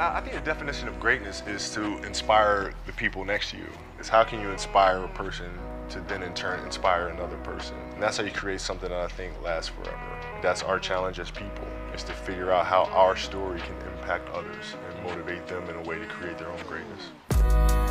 I think the definition of greatness is to inspire the people next to you. Is how can you inspire a person to then in turn inspire another person? And that's how you create something that I think lasts forever. That's our challenge as people, is to figure out how our story can impact others and motivate them in a way to create their own greatness.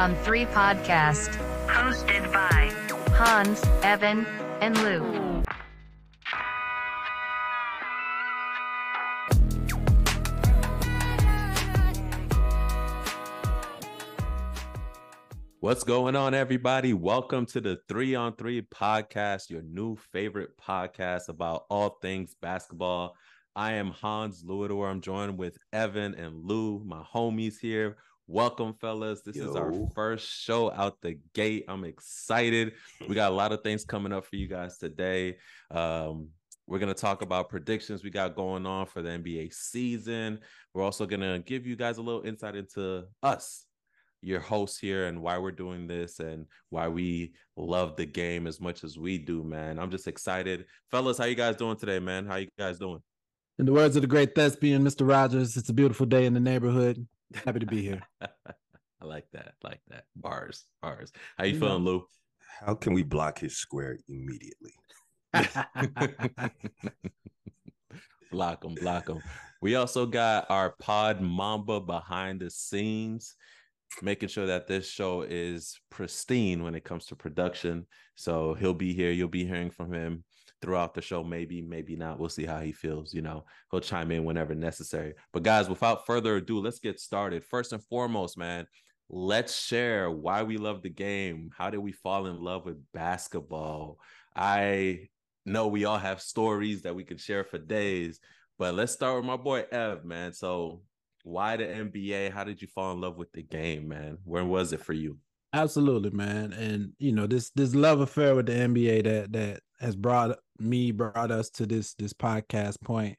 On Three podcast, hosted by Hans, Evan, and Lou. What's going on, everybody? Welcome to the Three on Three podcast, your new favorite podcast about all things basketball. I am Hans Luidor. I'm joined with Evan and Lou, my homies here. Welcome, fellas. This is our first show out the gate. I'm excited. We got a lot of things coming up for you guys today. Um, we're going to talk about predictions we got going on for the NBA season. We're also going to give you guys a little insight into us, your hosts here, and why we're doing this and why we love the game as much as we do, man. I'm just excited. Fellas, how you guys doing today, man? How you guys doing? In the words of the great thespian, Mr. Rogers, it's a beautiful day in the neighborhood. Happy to be here. I like that. I like that. Bars, bars. How you You feeling, know. Lou? How can we block his square immediately? block him, block him. We also got our pod Mamba behind the scenes, making sure that this show is pristine when it comes to production. So he'll be here. You'll be hearing from him throughout the show. Maybe, maybe not. We'll see how he feels. You know, he'll chime in whenever necessary. But guys, without further ado, let's get started. First and foremost, man, let's share why we love the game. How did we fall in love with basketball? I know we all have stories that we can share for days, but let's start with my boy Ev, man. So, why the NBA? How did you fall in love with the game, man? When was it for you? Absolutely, man. And you know, this this love affair with the NBA that that has brought me, brought us to this this podcast point.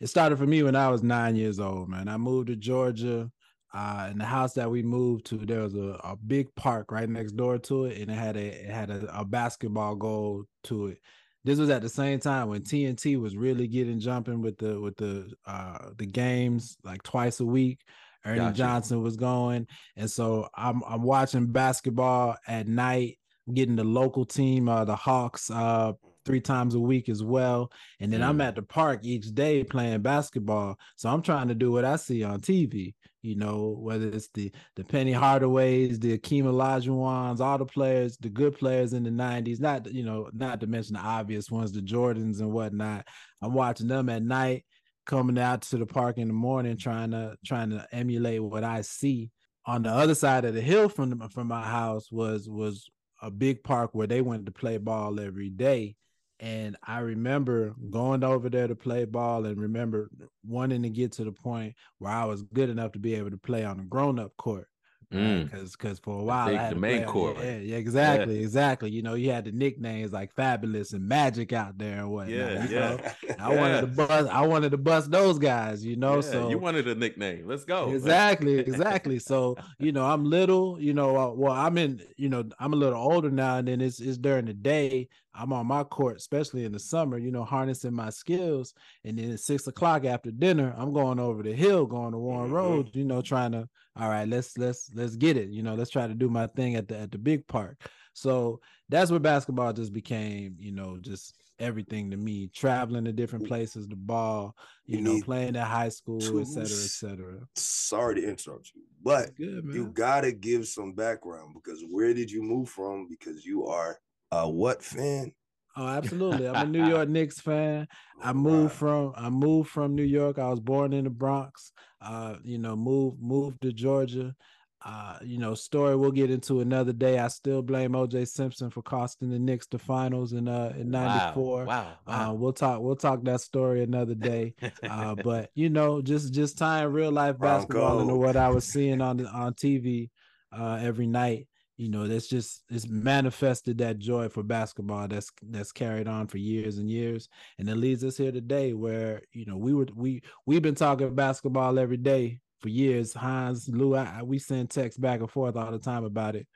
It started for me when I was nine years old, man. I moved to Georgia. Uh, in the house that we moved to, there was a, a big park right next door to it, and it had a it had a, a basketball goal to it. This was at the same time when TNT was really getting jumping with the with the uh the games like twice a week. Ernie Gotcha. Johnson was going, and so I'm I'm watching basketball at night, getting the local team, uh, the Hawks, uh, three times a week as well, and then I'm Mm. at the park each day playing basketball. So I'm trying to do what I see on TV. You know, whether it's the the Penny Hardaways, the Akeem Olajuwons, all the players, the good players in the '90s. Not you know, not to mention the obvious ones, the Jordans and whatnot. I'm watching them at night coming out to the park in the morning trying to trying to emulate what I see. On the other side of the hill from the, from my house was was a big park where they went to play ball every day. And I remember going over there to play ball and remember wanting to get to the point where I was good enough to be able to play on a grown-up court. Mm. Because because for a while I had the to main court. Yeah, yeah, exactly, exactly. You know, you had the nicknames like Fabulous and Magic out there and whatnot. Yeah, you yeah. know? I wanted to bust. I wanted to bust those guys, you know. Yeah, so you wanted a nickname. Let's go. exactly, exactly. So you know, I'm little. You know, uh, well, I'm in. You know, I'm a little older now, and then it's it's during the day. I'm on my court, especially in the summer. You know, harnessing my skills, and then at six o'clock after dinner, I'm going over the hill, going to Warren Mhm. Road. You know, trying to. All right, let's let's let's get it. You know, let's try to do my thing at the at the big park. So that's where basketball just became. You know, just everything to me. Traveling to different places, the ball. You, You know, playing at high school, two et cetera, et cetera. Sorry to interrupt you, but Good you gotta give some background because where did you move from? Because you are a what fan? Oh, absolutely. I'm a New York Knicks fan. I moved from I moved from New York. I was born in the Bronx. Uh, you know, moved moved to Georgia. Uh, you know, story we'll get into another day. I still blame OJ Simpson for costing the Knicks the finals in uh in '94. Wow. Wow. Uh, we'll talk we'll talk that story another day. Uh, but you know, just just tying real life basketball into what I was seeing on the on TV uh every night. You know, that's just it's manifested that joy for basketball that's that's carried on for years and years, and it leads us here today where you know we were we we've been talking basketball every day for years. Hans, Lou, I, we send texts back and forth all the time about it.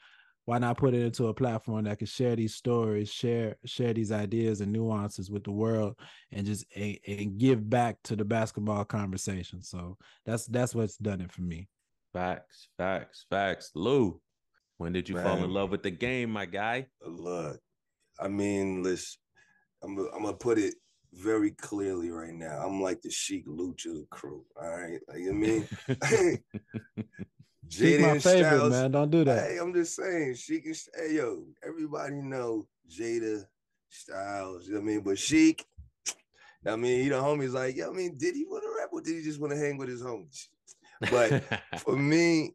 Why not put it into a platform that can share these stories, share share these ideas and nuances with the world, and just and, and give back to the basketball conversation. So that's that's what's done it for me. Facts, facts, facts. Lou, when did you Man. fall in love with the game, my guy? Look, I mean, listen, I'm, I'm gonna put it very clearly right now. I'm like the Sheek Lucha crew. All right, like I mean, Jada my favorite Styles, man. Don't do that. Hey, I'm just saying, Sheek and hey, yo, everybody know Jada Styles. You know what I mean? But Sheek, I mean, you know, homies like, yeah, I mean, did he want to rap or did he just want to hang with his homies? But for me,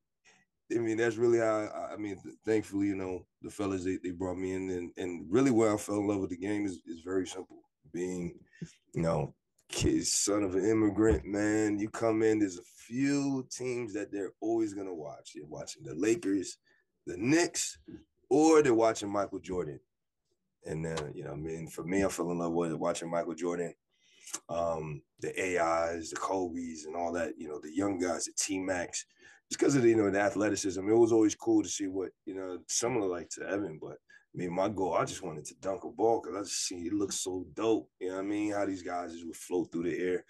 I mean, that's really how I, mean, thankfully, you know, the fellas they, they brought me in and, and really where I fell in love with the game is, is very simple. Being, you know, kid, son of an immigrant, man. You come in, there's a few teams that they're always gonna watch. You're watching the Lakers, the Knicks, or they're watching Michael Jordan. And then, you know, I mean, for me, I fell in love with watching Michael Jordan, um, the AIs, the Kobe's, and all that, you know, the young guys, the T Max just because of the, you know the athleticism. It was always cool to see what you know similar like to Evan, but I mean my goal I just wanted to dunk a ball because I just see it looks so dope. You know what I mean? How these guys just would float through the air.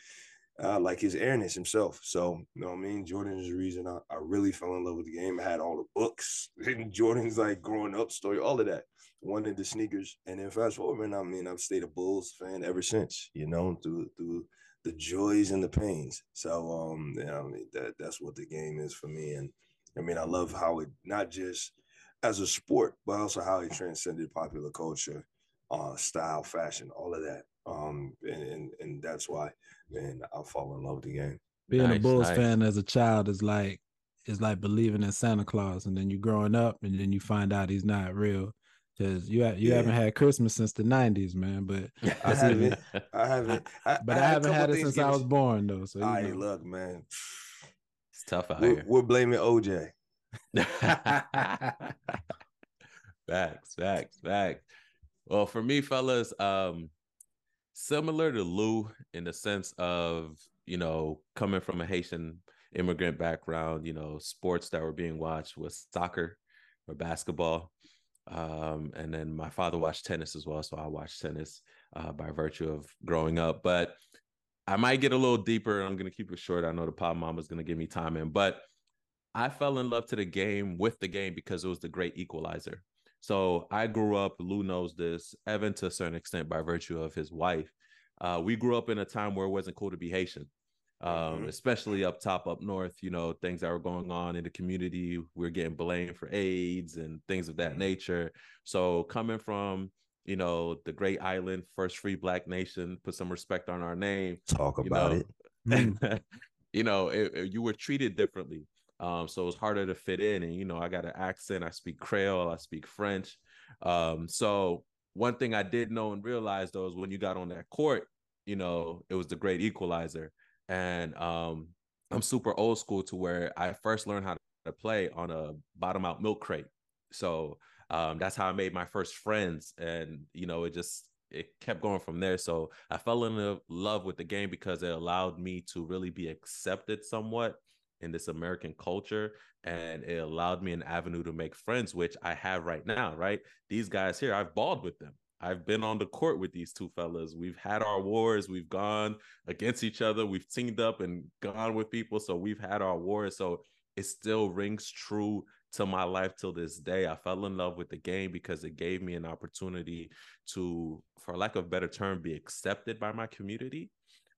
Uh, like his airness himself. So, you know what I mean? Jordan is the reason I, I really fell in love with the game. I had all the books, Jordan's like growing up story, all of that. Wanted the sneakers. And then fast forward, man, I mean, I've stayed a Bulls fan ever since, you know, through through the joys and the pains. So um, yeah, I mean that that's what the game is for me. And I mean, I love how it not just as a sport, but also how it transcended popular culture, uh, style, fashion, all of that. Um, and, and and that's why, man, I fall in love with the game. Being nice, a Bulls nice. fan as a child is like is like believing in Santa Claus, and then you growing up, and then you find out he's not real because you you yeah. haven't had Christmas since the '90s, man. But I haven't. I haven't. I, but I, I haven't had it since I was born, though. So you I know. look, man, it's tough out we're, here. We're blaming OJ. facts, facts, facts. Well, for me, fellas, um, similar to Lou in the sense of you know coming from a Haitian immigrant background, you know, sports that were being watched was soccer or basketball. Um, and then my father watched tennis as well, so I watched tennis uh, by virtue of growing up. But I might get a little deeper. I'm gonna keep it short. I know the Pod Mama is gonna give me time in, but I fell in love to the game with the game because it was the great equalizer. So I grew up. Lou knows this. Evan, to a certain extent, by virtue of his wife, uh, we grew up in a time where it wasn't cool to be Haitian um, mm-hmm. especially up top up north you know things that were going on in the community we are getting blamed for aids and things of that mm-hmm. nature. So coming from you know the great island first free black nation put some respect on our name talk about know, it. You know it, it, you were treated differently. Um, so it's harder to fit in and you know i got an accent i speak creole i speak french. Um, so one thing i did know and realize though is when you got on that court you know it was the great equalizer and um, I'm super old school to where I first learned how to play on a bottom out milk crate. So um, that's how I made my first friends, and you know, it just it kept going from there. So I fell in love with the game because it allowed me to really be accepted somewhat in this American culture, and it allowed me an avenue to make friends, which I have right now. Right, these guys here, I've balled with them. I've been on the court with these two fellas. We've had our wars. We've gone against each other. We've teamed up and gone with people. So we've had our wars. So it still rings true to my life till this day. I fell in love with the game because it gave me an opportunity to, for lack of a better term, be accepted by my community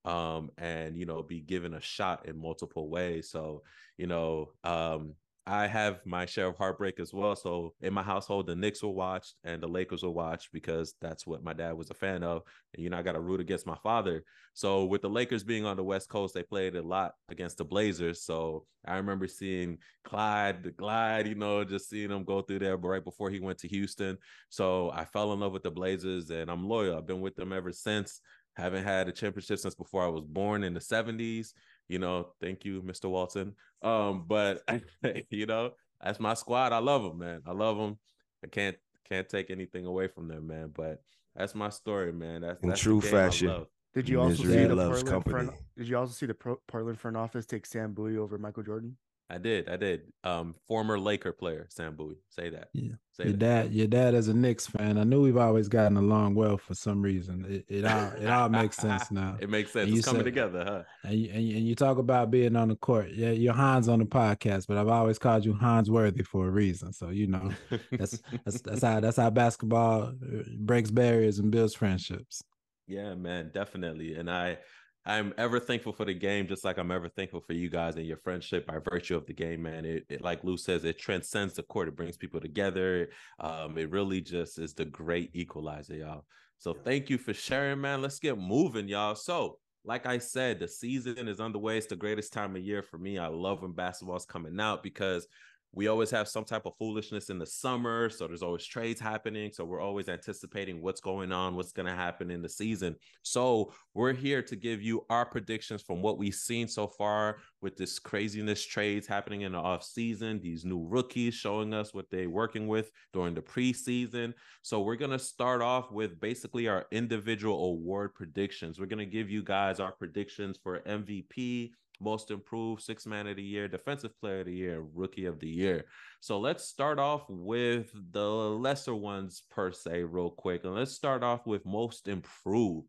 um and you know be given a shot in multiple ways so you know um I have my share of heartbreak as well. So in my household, the Knicks were watched and the Lakers were watched because that's what my dad was a fan of. And you know, I got to root against my father. So with the Lakers being on the West Coast, they played a lot against the Blazers. So I remember seeing Clyde, the Glide, you know, just seeing him go through there right before he went to Houston. So I fell in love with the Blazers and I'm loyal. I've been with them ever since. Haven't had a championship since before I was born in the 70s you know, thank you, Mr. Walton. Um, but you know, that's my squad. I love them, man. I love them. I can't can't take anything away from them, man. But that's my story, man. That's In that's the true game fashion. Did you also Misery see the loves Portland front. Did you also see the Pro- Portland front office take Sam Bowie over Michael Jordan? I did. I did. Um, former Laker player Sam Bowie. Say that. Yeah. Say Your that. dad, your dad is a Knicks fan. I knew we've always gotten along well for some reason. It, it all it all makes sense now. It makes sense. And It's coming said- together, huh? And you, and you, and you talk about being on the court. Yeah, you're Hans on the podcast, but I've always called you Hans Worthy for a reason. So you know that's that's that's how that's how basketball uh, breaks barriers and builds friendships. Yeah, man, definitely. And I I'm ever thankful for the game, just like I'm ever thankful for you guys and your friendship by virtue of the game, man. It, it like Lou says, it transcends the court. It brings people together. Um, it really just is the great equalizer, y'all. So thank you for sharing, man. Let's get moving, y'all. So, like I said, the season is underway. It's the greatest time of year for me. I love when basketball's coming out because we always have some type of foolishness in the summer. So there's always trades happening. So we're always anticipating what's going on, what's going to happen in the season. So we're here to give you our predictions from what we've seen so far with this craziness trades happening in the off season, these new rookies showing us what they're working with during the preseason. So we're going to start off with basically our individual award predictions. We're going to give you guys our predictions for MVP, most improved, six man of the year, defensive player of the year, rookie of the year. So let's start off with the lesser ones per se, real quick. And let's start off with most improved.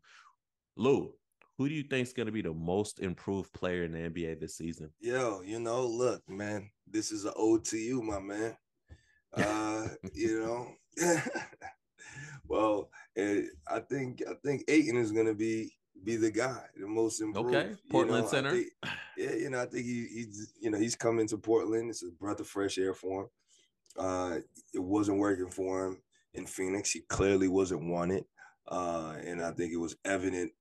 Lou, who do you think is going to be the most improved player in the NBA this season? Yo, you know, look, man, this is an ode to you, my man. Uh, you know, well, eh, I think I think Ayton is gonna be be the guy, the most improved. Okay, you Portland know, center. think- yeah, you know, I think he, he's you know he's coming to Portland. It's a breath of fresh air for him. Uh, it wasn't working for him in Phoenix. He clearly wasn't wanted, uh, and I think it was evident,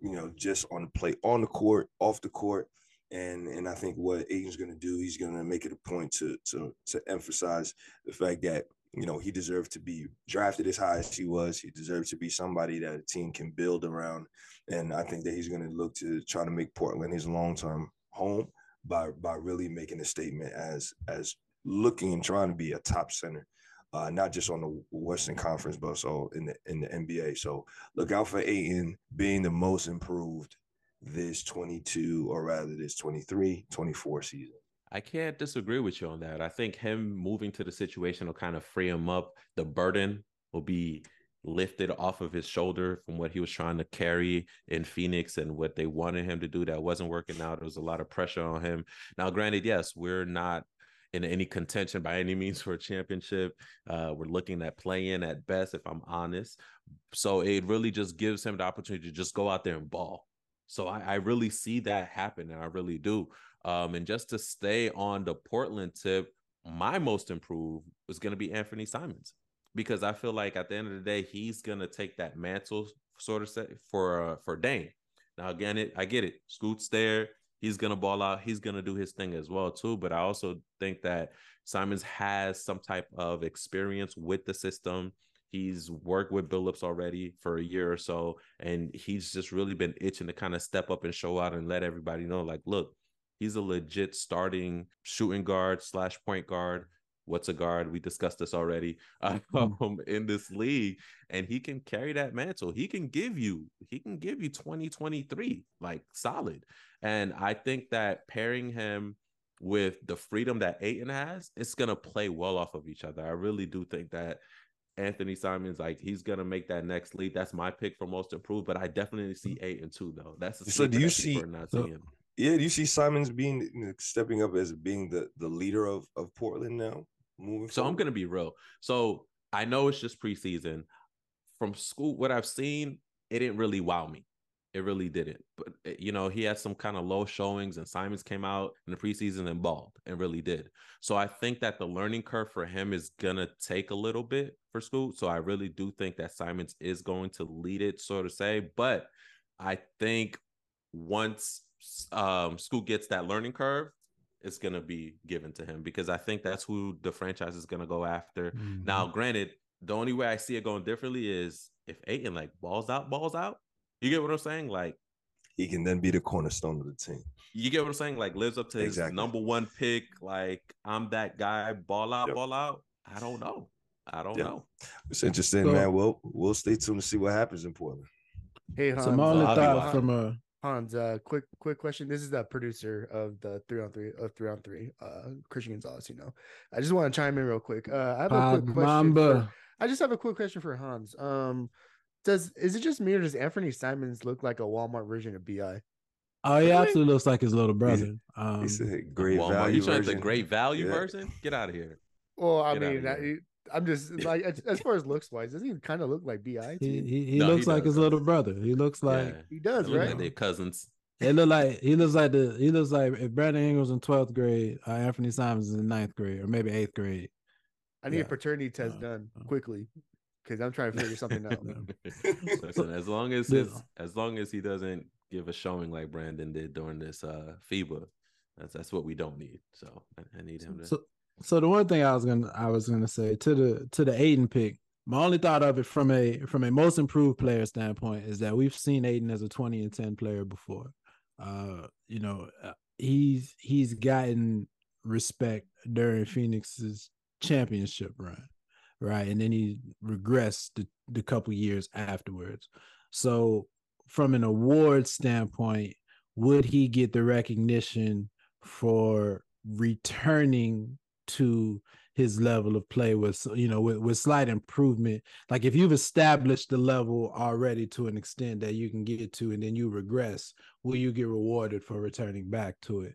you know, just on the play, on the court, off the court, and and I think what Ayton's going to do, he's going to make it a point to to to emphasize the fact that you know he deserved to be drafted as high as he was. He deserved to be somebody that a team can build around, and I think that he's going to look to try to make Portland his long term home by by really making a statement as as looking and trying to be a top center. Uh, not just on the Western Conference, but also in the in the NBA. So look out for Ayton being the most improved this 22 or rather this 23 24 season. I can't disagree with you on that. I think him moving to the situation will kind of free him up. The burden will be lifted off of his shoulder from what he was trying to carry in Phoenix and what they wanted him to do that wasn't working out. There was a lot of pressure on him. Now, granted, yes, we're not in any contention by any means for a championship. Uh, we're looking at playing at best, if I'm honest. So it really just gives him the opportunity to just go out there and ball. So I, I really see that happen, and I really do. Um, and just to stay on the Portland tip, my most improved was going to be Anthony Simons because I feel like at the end of the day, he's going to take that mantle, sort of say, for uh, for Dame. Now again, it I get it. Scoot's there. He's gonna ball out. He's gonna do his thing as well too. But I also think that Simons has some type of experience with the system. He's worked with Billups already for a year or so, and he's just really been itching to kind of step up and show out and let everybody know, like, look, he's a legit starting shooting guard slash point guard. What's a guard? We discussed this already um, in this league, and he can carry that mantle. He can give you, he can give you 2023, like solid. And I think that pairing him with the freedom that Ayton has, it's gonna play well off of each other. I really do think that Anthony Simons, like he's gonna make that next lead. That's my pick for most improved, but I definitely see Ayton too, though. That's the So do you sleeper that people see- so-. Yeah, do you see Simons being you know, stepping up as being the the leader of of Portland now? Moving So I'm gonna be real. So I know it's just preseason. From Scoot, what I've seen, it didn't really wow me. It really didn't. But eh, you know, he had some kind of low showings, and Simons came out in the preseason and balled and really did. So I think that the learning curve for him is gonna take a little bit for Scoot. So I really do think that Simons is going to lead it, so to say. But I think once um Scoot gets that learning curve, it's gonna be given to him because I think that's who the franchise is gonna go after. Mhm. Now, granted, the only way I see it going differently is if Ayton like balls out, balls out. You get what I'm saying? Like he can then be the cornerstone of the team. You get what I'm saying? Like lives up to his number one pick. Like I'm that guy. Ball out, Yep. ball out. I don't know. I don't Yep. know. It's interesting, So- man. We'll we'll stay tuned to see what happens in Portland. Hey Hans, So my only thought from a Hans, uh, quick quick question. This is the producer of the three on three of three on three, uh, Christian Gonzalez. You know, I just want to chime in real quick. Uh, I have a Pod quick question. For, I just have a quick question for Hans. Um, does is it just me or does Anthony Simons look like a Walmart version of Bi? Oh, he Really? absolutely looks like his little brother. Um, He said great Walmart. value You trying to the great value Yeah. version? Get out of here. Well, I Get mean, I, here. I'm just like as, as far as looks wise, doesn't he kind of look like Bi? he he, he No, he looks like his little brother. He looks like yeah. he does, right? like they're cousins. it look like he looks like the he looks like if Brandon Ingram was in twelfth grade, uh, Anthony Simons is in ninth grade or maybe eighth grade. I need Yeah. a paternity test Uh, done uh. quickly because I'm trying to figure something out. Listen, as long as Yeah. as long as he doesn't give a showing like Brandon did during this uh FIBA, that's that's what we don't need. So I, I need him to. So so the one thing I was gonna I was gonna say to the to the Ayton pick, my only thought of it from a from a most improved player standpoint is that we've seen Ayton as a 20 and 10 player before. Uh, you know, uh, he's he's gotten respect during Phoenix's championship run, right? And then he regressed the, the couple years afterwards. So from an award standpoint, would he get the recognition for returning to his level of play with you know with, with slight improvement. Like if you've established the level already to an extent that you can get to and then you regress will you get rewarded for returning back to it?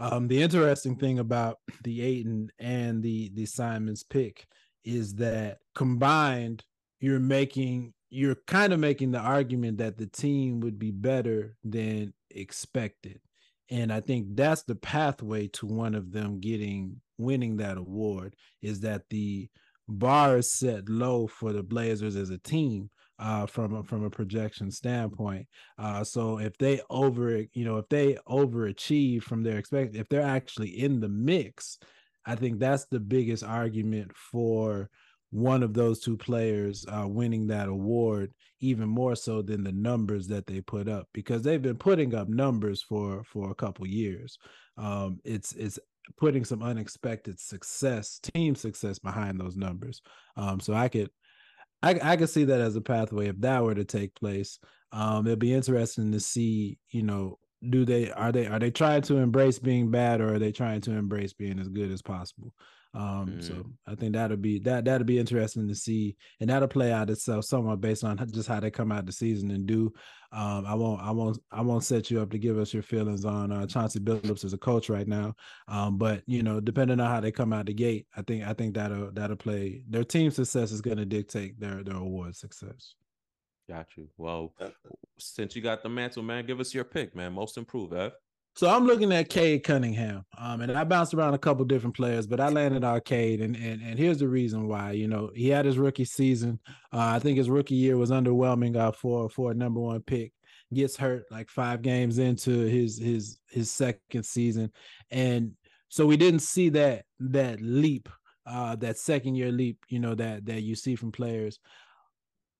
Um the interesting thing about the Ayton and the the Simons pick is that combined you're making you're kind of making the argument that the team would be better than expected and i think that's the pathway to one of them getting winning that award is that the bar is set low for the blazers as a team uh, from a, from a projection standpoint. Uh, so if they over you know if they overachieve from their expect if they're actually in the mix i think that's the biggest argument for one of those two players uh, winning that award even more so than the numbers that they put up because they've been putting up numbers for for a couple years. Um it's it's putting some unexpected success team success behind those numbers. Um so i could i, I could see that as a pathway if that were to take place. Um it'd be interesting to see you know do they are they are they trying to embrace being bad or are they trying to embrace being as good as possible um so Mm. i think that'll be that that'll be interesting to see and that'll play out itself somewhat based on just how they come out the season and do um i won't i won't i won't set you up to give us your feelings on uh chauncey billups as a coach right now um but you know depending on how they come out the gate i think i think that'll that'll play their team success is going to dictate their their award success Got you. Well, Uh, since you got the mantle, man, give us your pick, man. Most improved, Ev. So I'm looking at Cade Cunningham. Um, and I bounced around a couple different players, but I landed on Cade. And, and and here's the reason why. You know, he had his rookie season. Uh, I think his rookie year was underwhelming uh, for for a number one pick. Gets hurt like five games into his his his second season, and so we didn't see that that leap, uh, that second year leap. You know that that you see from players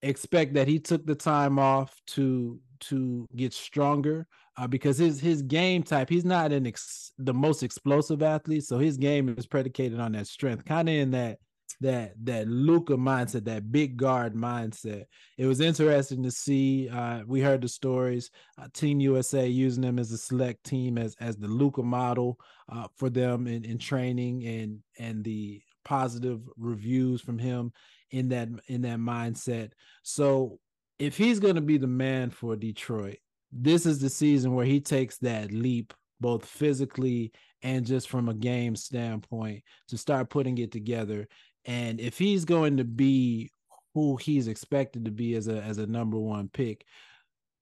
expect that he took the time off to to get stronger uh, because his his game type he's not an ex, the most explosive athlete so his game is predicated on that strength kind of in that that that Luka mindset that big guard mindset it was interesting to see uh, we heard the stories uh, team USA using them as a select team as as the Luka model uh, for them in, in training and and the positive reviews from him in that in that mindset. So if he's going to be the man for Detroit, this is the season where he takes that leap both physically and just from a game standpoint to start putting it together. And if he's going to be who he's expected to be as a as a number 1 pick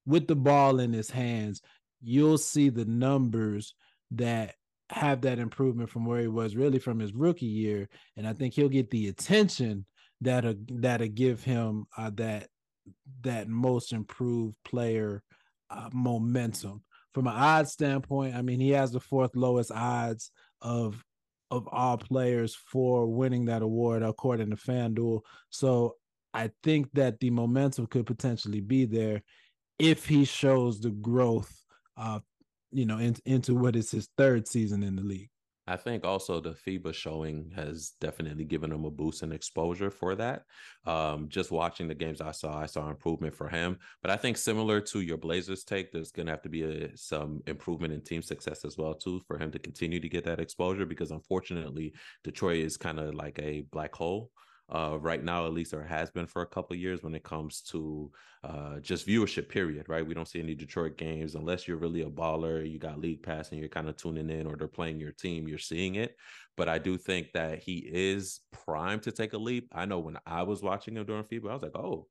with the ball in his hands, you'll see the numbers that have that improvement from where he was really from his rookie year and I think he'll get the attention that'll that'll give him uh, that that most improved player uh, momentum from an odds standpoint. I mean, he has the fourth lowest odds of of all players for winning that award according to FanDuel. So I think that the momentum could potentially be there if he shows the growth uh, you know, in, into what is his third season in the league. I think also the FIBA showing has definitely given him a boost in exposure for that. Um, just watching the games I saw, I saw improvement for him. But I think similar to your Blazers take, there's going to have to be a, some improvement in team success as well too for him to continue to get that exposure because unfortunately Detroit is kind of like a black hole uh, right now, at least, or has been for a couple years when it comes to uh, just viewership. Period. Right? We don't see any Detroit games unless you're really a baller. You got league pass and you're kind of tuning in, or they're playing your team. You're seeing it. But I do think that he is primed to take a leap. I know when I was watching him during FIBA, I was like, oh,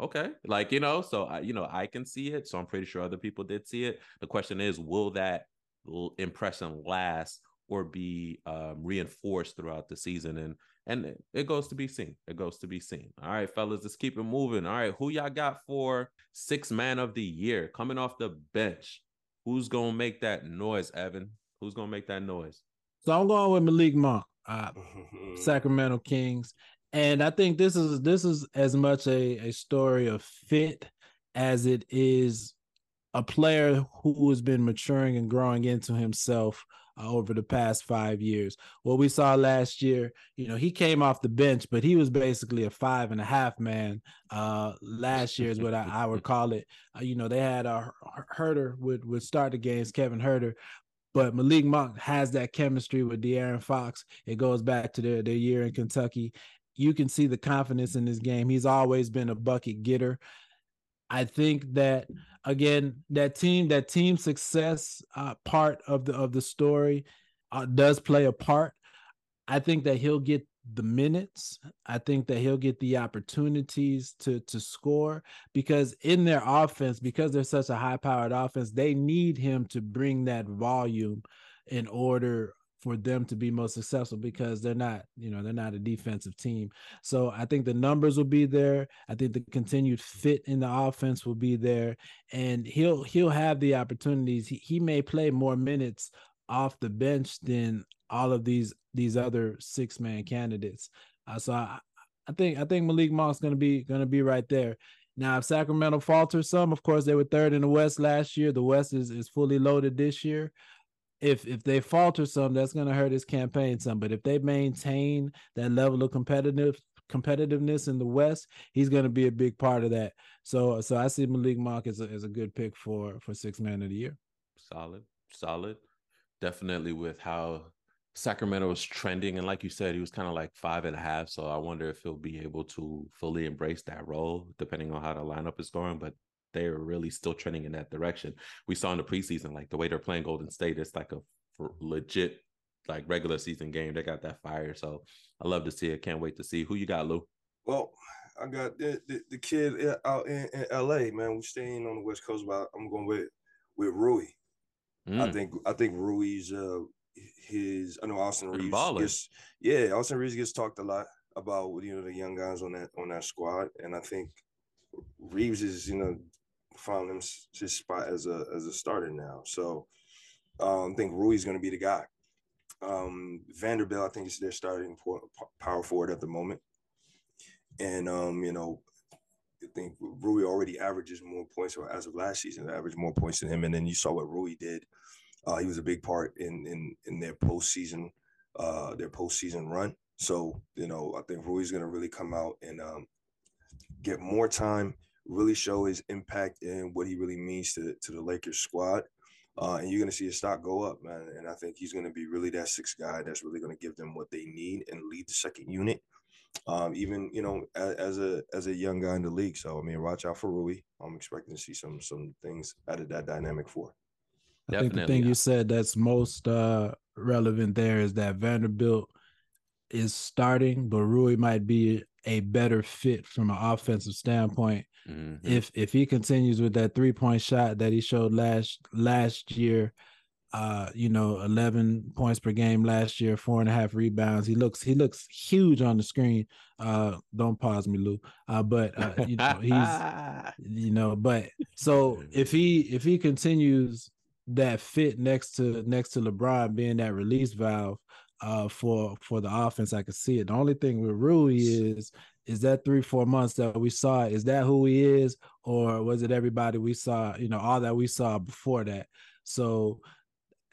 okay like you know so i you know i can see it so i'm pretty sure other people did see it the question is will that impression last or be um, reinforced throughout the season and and it goes to be seen. It goes to be seen. All right, fellas, let's keep it moving. All right, who y'all got for six man of the year coming off the bench? Who's gonna make that noise, Evan? Who's gonna make that noise? So I'm going with Malik Monk, uh, Sacramento Kings, and I think this is this is as much a, a story of fit as it is a player who has been maturing and growing into himself uh, over the past five years. What we saw last year, you know, he came off the bench, but he was basically a five and a half man. Uh, last year is what I, I would call it. Uh, you know, they had a Huerter would would start the games, Kevin Huerter, but Malik Monk has that chemistry with De'Aaron Fox. It goes back to their, their year in Kentucky. You can see the confidence in this game. He's always been a bucket getter. I think that again, that team, that team success uh, part of the of the story uh, does play a part. I think that he'll get the minutes. I think that he'll get the opportunities to to score because in their offense, because they're such a high powered offense, they need him to bring that volume in order for them to be most successful because they're not, you know, they're not a defensive team. So I think the numbers will be there. I think the continued fit in the offense will be there, and he'll he'll have the opportunities. He, he may play more minutes off the bench than all of these these other six man candidates. Uh, so I, I think I think Malik Monk's gonna be gonna be right there. Now, if Sacramento falters some, of course they were third in the West last year. The West is, is fully loaded this year if if they falter some, that's going to hurt his campaign some. But if they maintain that level of competitive competitiveness in the West, he's going to be a big part of that. So so I see Malik Monk as a, as a good pick for for six man of the year. Solid, solid. Definitely with how Sacramento was trending, and like you said, he was kind of like five and a half. So I wonder if he'll be able to fully embrace that role, depending on how the lineup is going. But they're really still trending in that direction. We saw in the preseason, like the way they're playing Golden State, it's like a legit like regular season game. They got that fire. So I love to see it. Can't wait to see who you got, Lou. Well, I got the, the, the kid out in, in, LA, man. We're staying on the West Coast, but I'm going with with Rui. Mm. I think I think Rui's uh his I know Austin Reaves gets, yeah, Austin Reaves gets talked a lot about you know the young guys on that on that squad. And I think Reaves is, you know, found him his spot as a as a starter now. So um, I think Rui's going to be the guy. Um, Vanderbilt, I think is their starting power forward at the moment, and um, you know, I think Rui already averages more points, or as of last season, averaged more points than him. And then you saw what Rui did. Uh, he was a big part in in in their postseason uh, their postseason run. So you know, I think Rui's going to really come out and um, get more time really show his impact and what he really means to, to the Lakers squad. Uh, and you're going to see his stock go up, man. And I think he's going to be really that sixth guy that's really going to give them what they need and lead the second unit. Um, even you know, as, as, a as a young guy in the league. So I mean, watch out for Rui. I'm expecting to see some some things out of that dynamic for. I Definitely. think the thing you said that's most uh, relevant there is that Vanderbilt is starting, but Rui might be a better fit from an offensive standpoint Mm-hmm. If if he continues with that three point shot that he showed last last year, uh, you know, eleven points per game last year, four and a half rebounds. He looks he looks huge on the screen. Uh, don't pause me, Lou. Uh, but uh, you know he's you know, but so if he if he continues that fit next to next to LeBron being that release valve, uh, for for the offense. I can see it. The only thing with Rui is is that three four months that we saw. Is that who he is, or was it everybody we saw? You know, all that we saw before that. So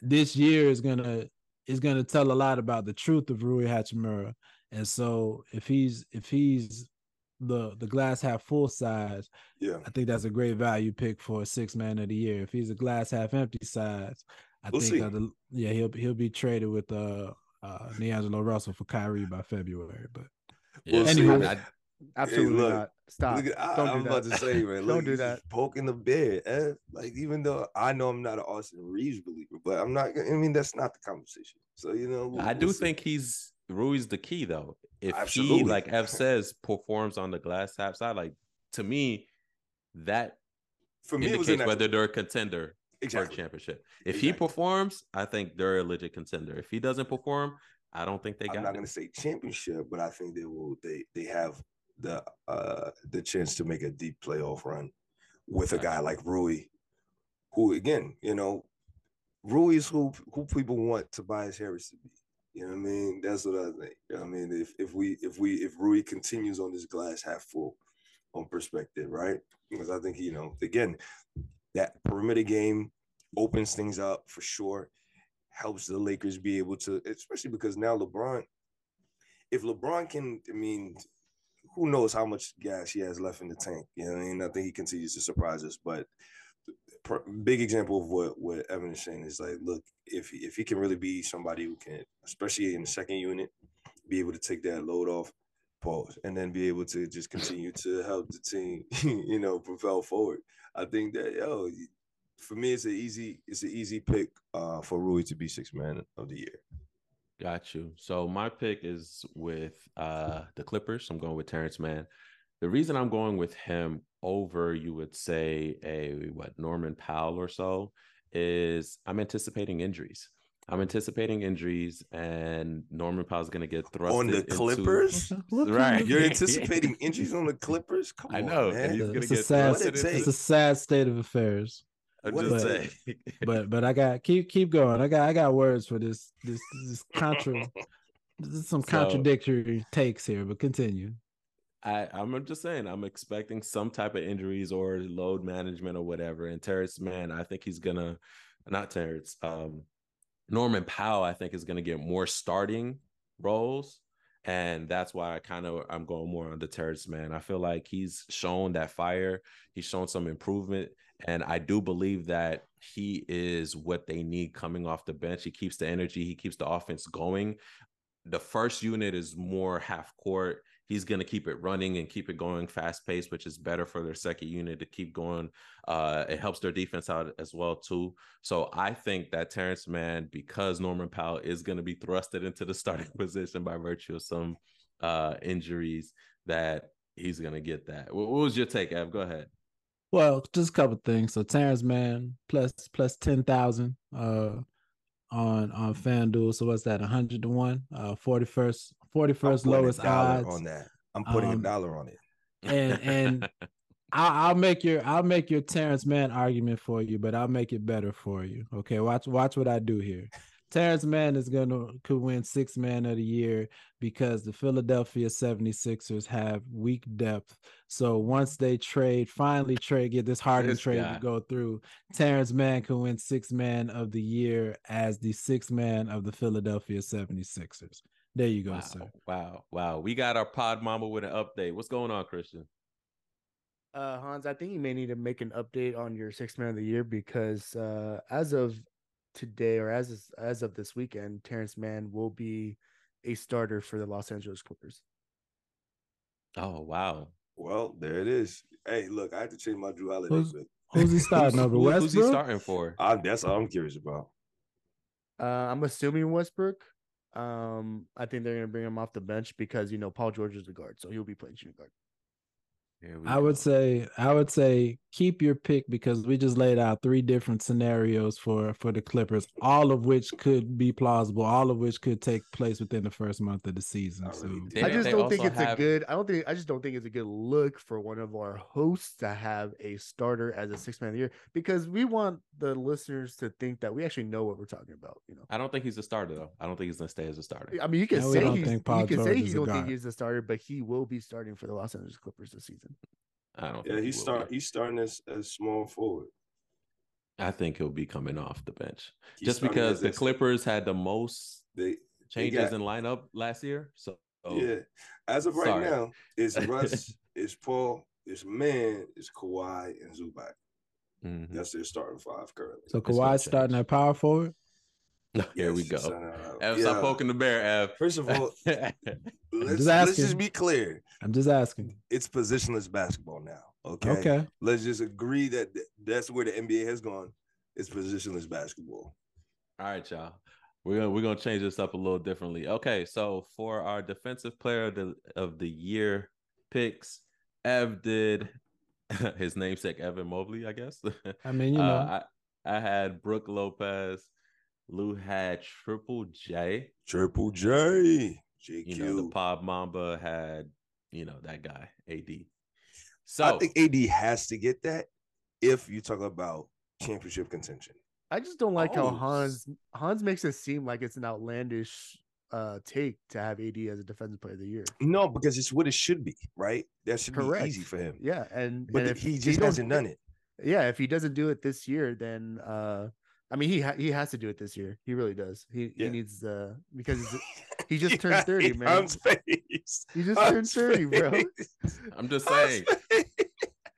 this year is gonna is gonna tell a lot about the truth of Rui Hachimura. And so if he's if he's the the glass half full size, Yeah. I think that's a great value pick for a six man of the year. If he's a glass half empty size, I We'll think the, yeah he'll he'll be traded with uh uh D'Angelo Russell for Kyrie by February. But Yeah, We'll see. I- Absolutely look, not. Stop. Look at, I, Don't I'm do about to say, man. Look, Don't do that. just Poking the bear. eh? Like, even though I know I'm not an Austin Reaves believer, but I'm not. I mean, that's not the conversation. So you know, we'll- I do we'll think he's Rui's the key though. If Absolutely. he, like Ev says, performs on the glass half side, like to me, that for me it was indicates whether they're a contender for a championship. If he performs, I think they're a legit contender. If he doesn't perform, I don't think they I'm not going to say championship, but I think they will. They they have the uh the chance to make a deep playoff run with a guy like Rui, who again, you know, Rui is who who people want Tobias Harris to be. You know what I mean? That's what I think. You know what I mean, if if we if we if Rui continues on this glass half full on perspective, right? Because I think you know, again, that perimeter game opens things up for sure helps the Lakers be able to, especially because now LeBron, if LeBron can, I mean, who knows how much gas he has left in the tank? You know I mean? I think he continues to surprise us. But big example of what what Evan is saying is like, look, if he, if he can really be somebody who can, especially in the second unit, be able to take that load off, pause, and then be able to just continue to help the team, you know, propel forward. I think that yo, for me, it's an easy it's an easy pick uh, for Rui to be six man of the year. Got you. So my pick is with uh the Clippers. I'm going with Terrence Mann. The reason I'm going with him over, you would say, a what Norman Powell or so, is I'm anticipating injuries. I'm anticipating injuries, and Norman Powell's going to get thrust On the into- Clippers, Right. you're anticipating injuries on the Clippers. Come I know, and man. he's It's a- gonna it's a sad, it's a sad state of affairs. I'm What just is saying. But but I got keep keep going. I got I got words for this this this contra. There's some So- contradictory takes here, but continue. I, I'm just saying, I'm expecting some type of injuries or load management or whatever. And Terrence, man, I think he's gonna, not Terrence, um, Norman Powell, I think is gonna get more starting roles, and that's why I kind of I'm going more on the Terrence Mann. I feel like he's shown that fire, he's shown some improvement, and I do believe that he is what they need coming off the bench. He keeps the energy, he keeps the offense going. The first unit is more half court he's going to keep it running and keep it going fast paced, which is better for their second unit to keep going. Uh, it helps their defense out as well too. So I think that Terrence Mann, because Norman Powell is going to be thrusted into the starting position by virtue of some uh, injuries, that he's going to get that. What, what was your take, Ev? Go ahead. Well, just a couple things. So Terrence Mann plus plus ten thousand uh on on FanDuel. So what's that? hundred to one. Uh forty first forty I'm first putting a lowest dollar odds. on that. I'm putting a Um, dollar on it. And and I'll, I'll make your I'll make your Terrence Mann argument for you, but I'll make it better for you. Okay, watch watch what I do here. Terrence Mann is gonna could win six man of the year because the Philadelphia 76ers have weak depth. So once they trade, finally trade, get this Harden This trade guy. to go through, Terrence Mann can win six man of the year as the six man of the Philadelphia 76ers. There you go, wow, sir. wow, wow. We got our pod mama with an update. What's going on, Christian? Uh, Hans, I think you may need to make an update on your six man of the year because uh, as of today or as as of this weekend, Terrence Mann will be a starter for the Los Angeles Clippers. Oh, wow. Well, there it is. Hey, look, I have to change my Jrue Holiday Who's- pick. Who's he starting Who's- over? who- who's he starting for? I, that's all I'm curious about. Uh, I'm assuming Westbrook. Um, I think they're gonna bring him off the bench because you know Paul George is the guard, so he'll be playing shooting guard. Here we I would say I would say keep your pick because we just laid out three different scenarios for for the Clippers, all of which could be plausible, all of which could take place within the first month of the season. I So They- I just don't think also it's a good. I don't think. I just don't think it's a good look for one of our hosts to have a starter as a six man of the year because we want the listeners to think that we actually know what we're talking about. You know, I don't think he's a starter though. I don't think he's gonna stay as a starter. I mean, you can No, say he's, you can George say is you a don't think guard. he's a starter, but he will be starting for the Los Angeles Clippers this season. I don't. Yeah, think he he's will start be. he's starting as as small forward. I think he'll be coming off the bench He's just because the Clippers had the most they changes got- in lineup last year. So yeah. As of right Sorry. now, it's Russ, it's Paul, it's Mann, it's Kawhi, and Zubac. mhm. That's their starting five currently. so It's gonna Kawhi starting change. at power forward. here we go. son, uh, Ev, yeah. stop poking the bear, Ev. First of all, let's, just let's just be clear. I'm just asking. It's positionless basketball now. Okay. Okay. Let's just agree that that's where the NBA has gone. It's positionless basketball. All right, y'all. We're gonna we're gonna change this up a little differently. Okay, so for our defensive player of the, of the year picks, Ev did his namesake Evan Mobley, I guess. I mean, you know, Uh, I I had Brook Lopez. Lou had Triple J. Triple J. JQ. You know, the Pop Mamba had you know that guy AD. So I think AD has to get that if you talk about championship contention. I just don't like how Oh, Hans Hans makes it seem like it's an outlandish uh take to have AD as a defensive player of the year. No, because it's what it should be, right? That should Correct. be easy for him. Yeah, and But and if he just don't- hasn't done it. Yeah, if he doesn't do it this year, then uh I mean he ha- he has to do it this year. He really does. He Yeah. he needs uh because he just turned got 30, man. Hans face. He just Hans turned 30, bro. I'm just saying,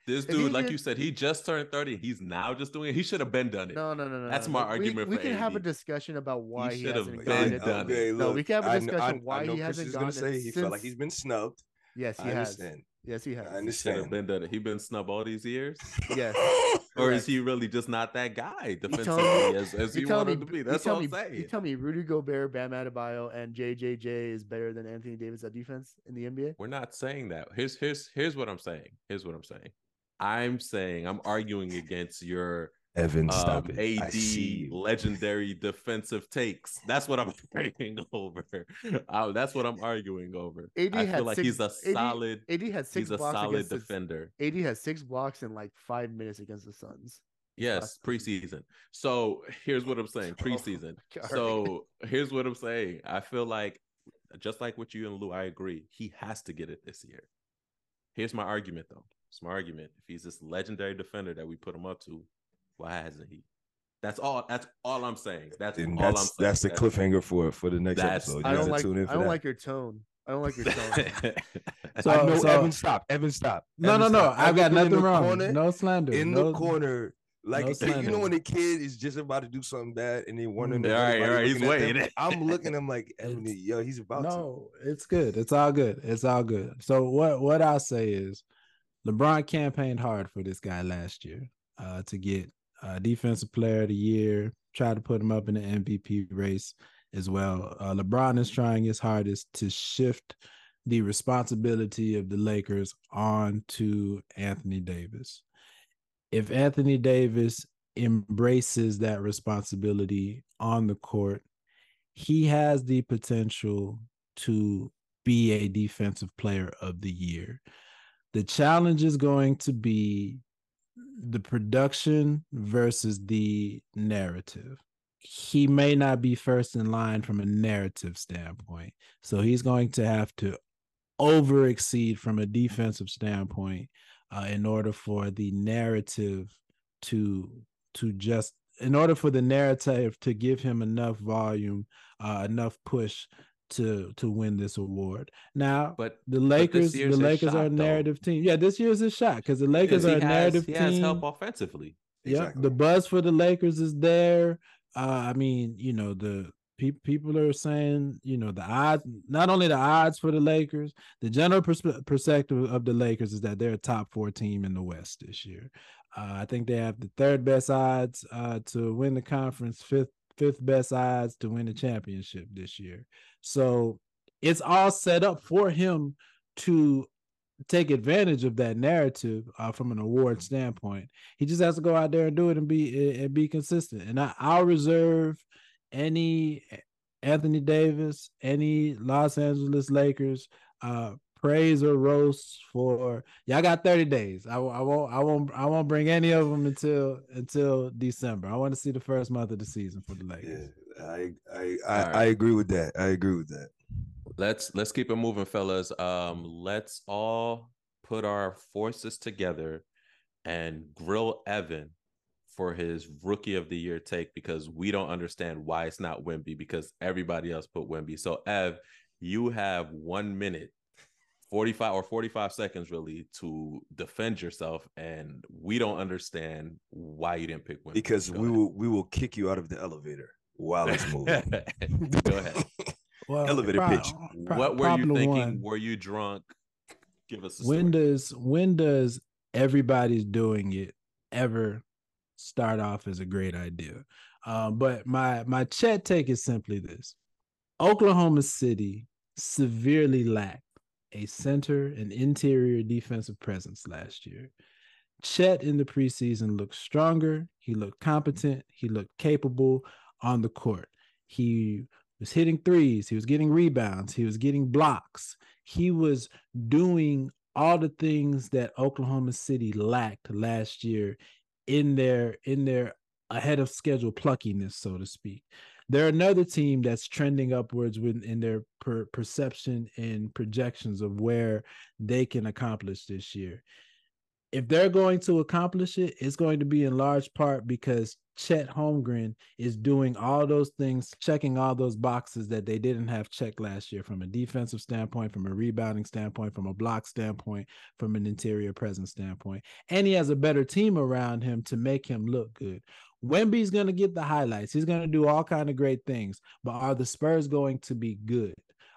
this dude, like did- you said, he just turned 30. He's now just doing it. He should have been done it. No, no, no, no. That's my We- argument We, for can have a discussion about why he, should've hasn't been gone. done it. okay, No, we can have a discussion I, why I know he Chris hasn't is gonna gone say it he felt like he's been snubbed. Yes, he I has. understand. Yes, he has. I He should have been done it. He been snubbed all these years. Yes. Or is he really just not that guy defensively me- as, as You you tell want me, to be? That's all what I'm me, saying. You tell me Rudy Gobert, Bam Adebayo, and JJJ is better than Anthony Davis at defense in the NBA? We're not saying that. Here's here's here's what I'm saying. Here's what I'm saying. I'm saying I'm arguing against your Evan, um, stop it. I AD see legendary defensive takes. That's what I'm arguing over. Uh, that's what I'm arguing over. AD I had feel like six- he's a AD solid. AD had six He's a solid against the- defender. AD has six blocks in like five minutes against the Suns. Yes, preseason. So here's what I'm saying. Oh, Preseason. God. So here's what I'm saying. I feel like just like with you and Lou, I agree. He has to get it this year. Here's my argument though. It's my argument. If he's this legendary defender that we put him up to, why hasn't he? That's all. That's all I'm saying. That's And all I'm that's saying. that's the cliffhanger for for the next That's- episode. You I don't like. tune in I don't that. like your tone. I don't like your tone. So- I know so- Evan stop. Evan stop. no, Evan, no, no. stop. I've got Evan been in nothing wrong. corner- no slander. in no, the corner. Like no you know when the kid is just about to do something bad and they wondering. Mm. if all right, all right. he's looking at them, waiting. I'm looking at him like Evan, yo, he's about to. No, it's good. It's all good. It's all good. So what what I say is LeBron campaigned hard for this guy last year uh, to get uh, defensive player of the year, try to put him up in the MVP race as well. Uh, LeBron is trying his hardest to shift the responsibility of the Lakers on to Anthony Davis. If Anthony Davis embraces that responsibility on the court, he has the potential to be a defensive player of the year. The challenge is going to be the production versus the narrative. He may not be first in line from a narrative standpoint. So he's going to have to over exceed from a defensive standpoint uh, in order for the narrative to to just in order for the narrative to give him enough volume uh, enough push to to win this award now but the lakers the year's his lakers are a shot, though. narrative team yeah this year's a shot because the lakers because are he a has, narrative he team has help offensively. yeah, Exactly. the buzz for the Lakers is there. Uh, I mean, you know, the pe- people are saying, you know, the odds, not only the odds for the Lakers, the general perspe- perspective of the Lakers is that they're a top four team in the West this year. Uh, I think they have the third best odds uh, to win the conference, fifth fifth best odds to win the championship this year. So it's all set up for him to take advantage of that narrative uh, from an award standpoint. He just has to go out there and do it and be and be consistent. And I, I'll reserve any Anthony Davis, any Los Angeles Lakers uh, praise or roast for y'all got 30 days. I, I won't I won't I won't bring any of them until until December. I want to see the first month of the season for the Lakers. Yeah, I I I, right. I agree with that. I agree with that. let's let's keep it moving fellas um let's all put our forces together and grill evan for his rookie of the year take because we don't understand why it's not Wemby because everybody else put Wemby so ev you have one minute 45 or 45 seconds really to defend yourself and we don't understand why you didn't pick Wemby Because Go we ahead. will we will kick you out of the elevator while it's moving. go ahead. Well, Elevator pro- pitch. pro- what were you thinking? One. were you drunk? Give us a when story. does when does everybody's doing it ever start off as a great idea? Um, but my my Chet take is simply this. Oklahoma city severely lacked a center and interior defensive presence last year. Chet in the preseason looked stronger. He looked competent. He looked capable on the court he was hitting threes he was getting rebounds he was getting blocks he was doing all the things that Oklahoma City lacked last year in their in their ahead of schedule pluckiness, so to speak. They're another team that's trending upwards in their per, perception and projections of where they can accomplish this year. If they're going to accomplish it, it's going to be in large part because Chet Holmgren is doing all those things, checking all those boxes that they didn't have checked last year from a defensive standpoint, from a rebounding standpoint, from a block standpoint, from an interior presence standpoint. And he has a better team around him to make him look good. Wemby's going to get the highlights. He's going to do all kind of great things, but are the Spurs going to be good?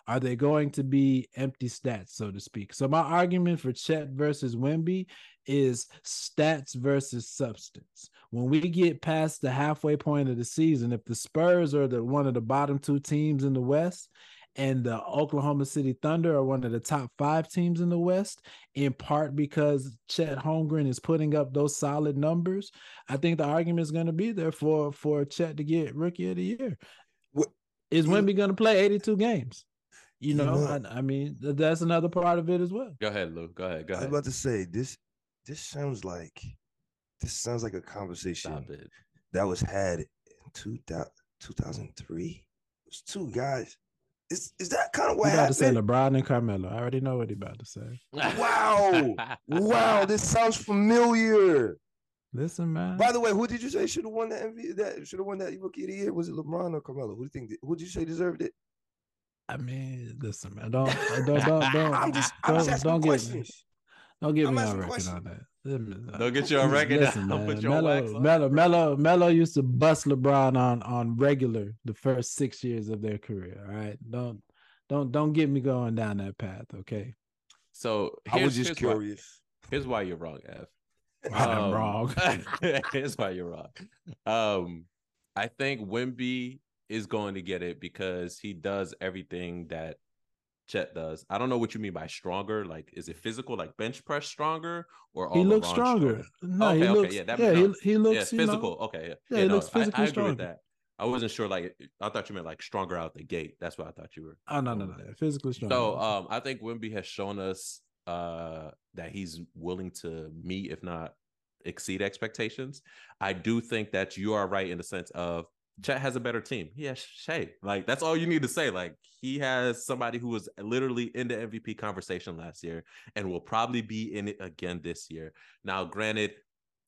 Are they going to be empty stats, so to speak? So my argument for Chet versus Wemby is stats versus substance. When we get past the halfway point of the season, if the Spurs are the one of the bottom two teams in the West, and the Oklahoma City Thunder are one of the top five teams in the West, in part because Chet Holmgren is putting up those solid numbers. I think the argument is going to be there for for Chet to get Rookie of the Year. What- Is you know- Wemby going to play 82 games? You You know, know- I, I mean, that's another part of it as well. Go ahead, Lou. Go ahead. Go ahead. I was about to say this. This sounds like this sounds like a conversation Stop it. that was had in 2000, 2003. It was two guys. Is is that kind of what He about to say? LeBron and Carmelo. I already know what he about to say. Wow. wow, this sounds familiar. Listen, man. By the way, who did you say should have won that MVP? That should have won that rookie of the year? Was it LeBron or Carmelo? Who do you think? Who did you say deserved it? I mean, listen, man. Don't don't don't don't I'm just, I'm don't, just asking don't get questions. Don't get I'm me asking on record questions. on that. Listen, Don't get you on record. Listen, Don't man. put your wax Melo, on. Melo, Melo, Melo used to bust LeBron on on regular the first six years of their career. All right, don't don't don't get me going down that path. Okay, So I was here's- just here's why- curious. here's why you're wrong, Ev. I'm Um, wrong. here's why you're wrong. Um, I think Wemby is going to get it because he does everything that Chet does. I don't know what you mean by stronger. Like, is it physical, like bench press stronger, or all he looks around stronger. No, Okay, he okay, looks. yeah, that- yeah, no. he, he looks. yeah, you know, physical. okay, yeah, yeah, yeah he no, looks physically I, agree with that. I wasn't sure. Like, I thought you meant like stronger out the gate. That's what I thought you were. oh no, no, no, with. physically stronger. So um, I think Wemby has shown us uh, that he's willing to meet, if not exceed expectations. I do think that you are right in the sense of Chet has a better team. He has Shai. Like that's all you need to say. Like he has somebody who was literally in the MVP conversation last year and will probably be in it again this year. Now, granted,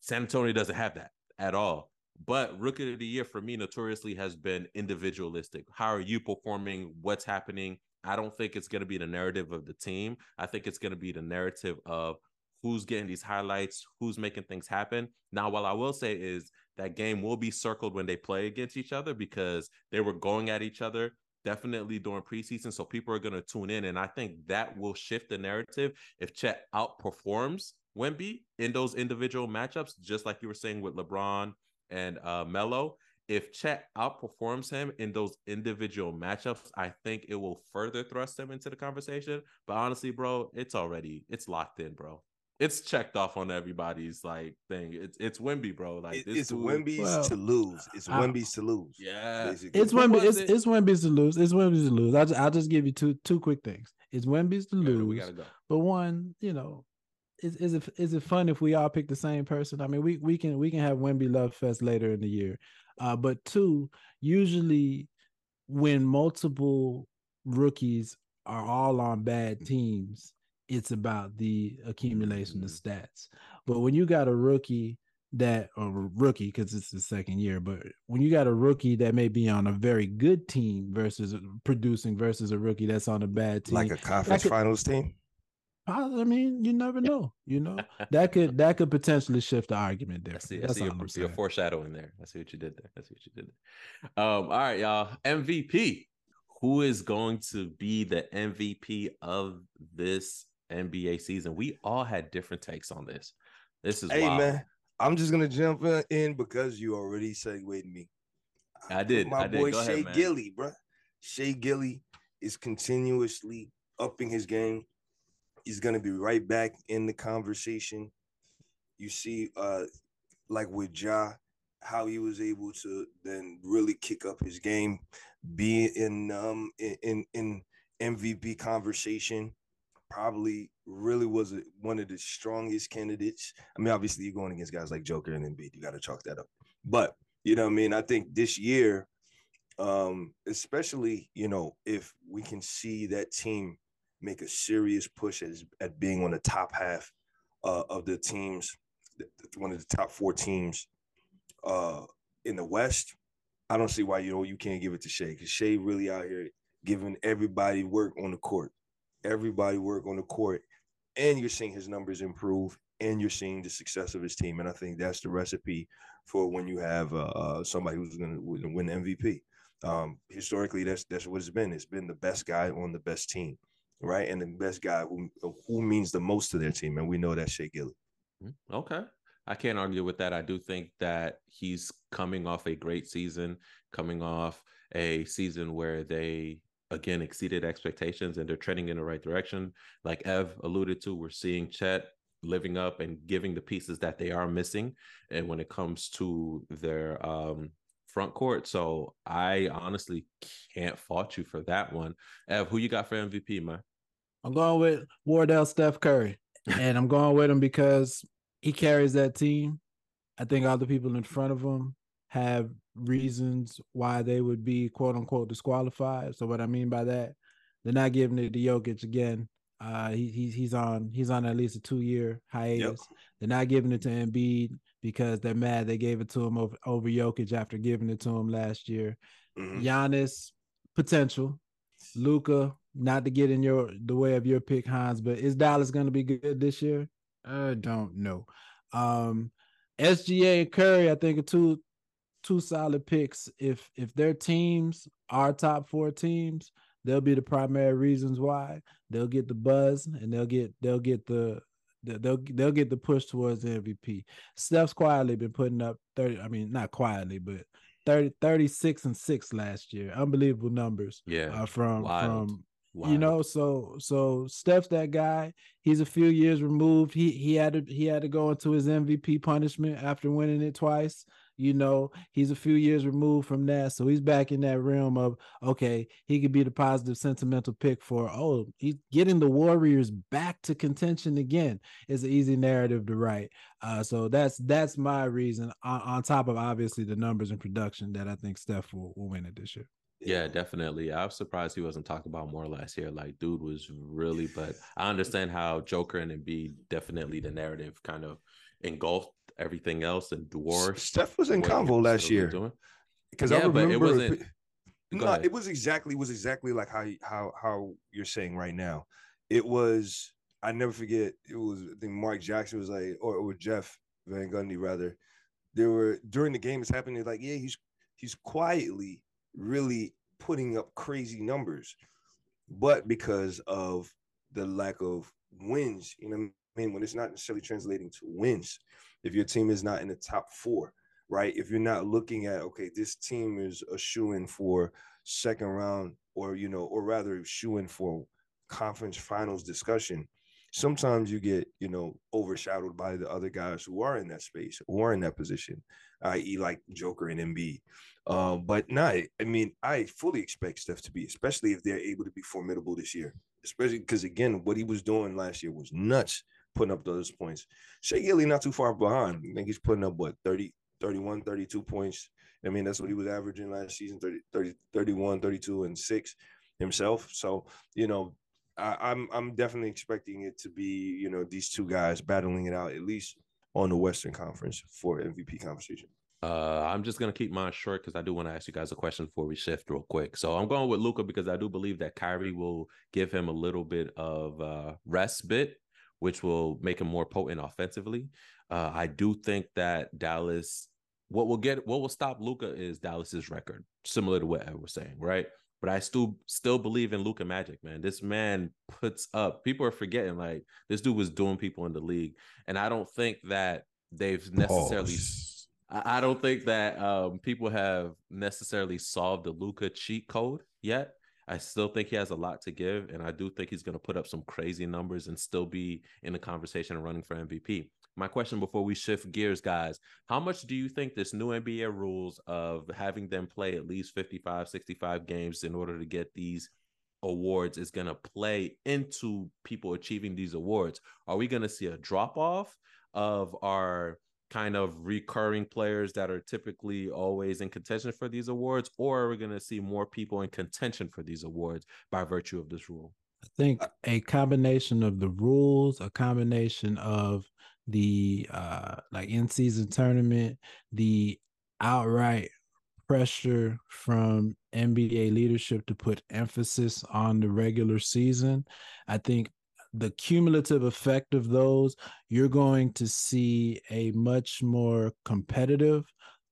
San Antonio doesn't have that at all. But rookie of the year for me notoriously has been individualistic. How are you performing? What's happening? I don't think it's going to be the narrative of the team. I think it's going to be the narrative of who's getting these highlights, who's making things happen. Now, what I will say is that game will be circled when they play against each other because they were going at each other definitely during preseason. So people are going to tune in. And I think that will shift the narrative if Chet outperforms Wemby in those individual matchups, just like you were saying with LeBron and uh, Melo. if Chet outperforms him in those individual matchups, I think it will further thrust him into the conversation. But honestly, bro, it's already it's locked in, bro. It's checked off on everybody's like thing. It's it's Wemby, bro. Like this it's dude- Wemby's Well, to lose. It's I- Wemby's to lose. Yeah. basically. It's Who Wemby. was It's it? it's Wemby's to lose. It's Wemby's to lose. I'll just, I'll just give you two two quick things. It's Wemby's to Yeah, lose. we gotta go. But one, you know, is is it is it fun if we all pick the same person? I mean, we we can we can have Wemby Love Fest later in the year. Uh, but two, usually when multiple rookies are all on bad teams, it's about the accumulation of stats. But when you got a rookie that or rookie because it's the second year, but when you got a rookie that may be on a very good team versus producing versus a rookie that's on a bad team, like a conference could- finals team. I mean, you never know. You know that could that could potentially shift the argument there. I see. I see your, your foreshadowing there. I see what you did there. I see what you did there. Um, all right, y'all. MVP. Who is going to be the MVP of this NBA season? We all had different takes on this. This is Hey wild. man, I'm just gonna jump in- because you already segued me. I did, My I did. boy Go ahead, Shai man. Gilly, bro. Shai Gilly is continuously upping his game. He's gonna be right back in the conversation. You see, uh, like with Ja, how he was able to then really kick up his game, be in um in in, in MVP conversation. Probably really was a, one of the strongest candidates. I mean, obviously you're going against guys like Joker and Embiid. You got to chalk that up. But you know, what I mean, I think this year, um, especially you know, if we can see that team make a serious push as at being on the top half uh, of the teams, one of the top four teams uh, in the West. I don't see why you know you can't give it to Shai because Shai really out here giving everybody work on the court, everybody work on the court, and you're seeing his numbers improve, and you're seeing the success of his team, and I think that's the recipe for when you have uh, uh, somebody who's going to win MVP. Um, historically, that's that's what it's been. It's been the best guy on the best team, right? And the best guy who who means the most to their team, and we know that's Shai Gilly. Mm, Okay. I can't argue with that. I do think that he's coming off a great season, coming off a season where they again exceeded expectations and they're trending in the right direction. Like Ev alluded to, we're seeing Chet living up and giving the pieces that they are missing. And when it comes to their um front court. So I honestly can't fault you for that one. Ev, who you got for MVP, man? I'm going with Wardell Steph Curry. and I'm going with him because he carries that team. I think all the people in front of him have reasons why they would be quote unquote disqualified. So what I mean by that, they're not giving it to Jokic again. Uh, he, he's he's on he's on at least a two year hiatus. They're not giving it to Embiid because they're mad they gave it to him over over Jokic after giving it to him last year. Mhm. Giannis potential. Luka, not to get in your the way of your pick, Hans, but is Dallas going to be good this year? I don't know. Um, SGA and Curry, I think are two two solid picks. If if their teams are top four teams, they'll be the primary reasons why they'll get the buzz and they'll get they'll get the the- they'll they'll get the push towards the MVP. Steph's quietly been putting up 30, I mean not quietly, but 30, 36 and 6 last year. Unbelievable numbers Yeah. uh, from wild. from you know so so Steph's that guy. He's a few years removed. He he had to he had to go into his MVP punishment after winning it twice. You know, he's a few years removed from that. So he's back in that realm of okay, he could be the positive sentimental pick for oh, he's getting the Warriors back to contention again is an easy narrative to write. Uh so that's that's my reason on, on top of obviously the numbers and production that I think Steph will, will win it this year. Yeah, definitely. I was surprised he wasn't talked about more last year. Like, dude was really, but I understand how Joker and Embiid definitely the narrative kind of engulfed everything else and dwarfed. Steph was in convo last year because Yeah, I but it remember. wasn't- no, ahead. it was exactly it was exactly like how how how you're saying right now. It was I never forget. It was I think Mark Jackson was like, or, or Jeff Van Gundy rather. There were during the game. It's happening. Like yeah, he's he's quietly really putting up crazy numbers, but because of the lack of wins, you know, what I mean, when it's not necessarily translating to wins, if your team is not in the top four, right? If you're not looking at okay, this team is a shoe in for second round, or you know, or rather shoe in for conference finals discussion. Sometimes you get, you know, overshadowed by the other guys who are in that space, who are in that position, i.e., like Joker and Embiid. Um, but not, I mean, I fully expect Steph to be, especially if they're able to be formidable this year. Especially because again, what he was doing last year was nuts, putting up those points. Shai Gilly not too far behind. I think he's putting up what 30, 31, 32 points. I mean, that's what he was averaging last season 30, 30 31, 32, and six himself. So, you know, I, I'm I'm definitely expecting it to be, you know, these two guys battling it out at least on the Western Conference for MVP conversation. Uh, I'm just gonna keep mine short because I do want to ask you guys a question before we shift real quick. So I'm going with Luka because I do believe that Kyrie will give him a little bit of uh, respite, which will make him more potent offensively. Uh, I do think that Dallas, what will get, what will stop Luka is Dallas's record, similar to what I was saying, right? But I still still believe in Luka Magic, man. This man puts up. People are forgetting like this dude was doing people in the league, and I don't think that they've necessarily. I don't think that um, people have necessarily solved the Luka cheat code yet. I still think he has a lot to give, and I do think he's going to put up some crazy numbers and still be in the conversation and running for MVP. My question before we shift gears, guys, how much do you think this new NBA rules of having them play at least 55, 65 games in order to get these awards is going to play into people achieving these awards? Are we going to see a drop off of our kind of recurring players that are typically always in contention for these awards, or are we going to see more people in contention for these awards by virtue of this rule? I think a combination of the rules, a combination of the uh like in season tournament, the outright pressure from NBA leadership to put emphasis on the regular season. I think the cumulative effect of those, you're going to see a much more competitive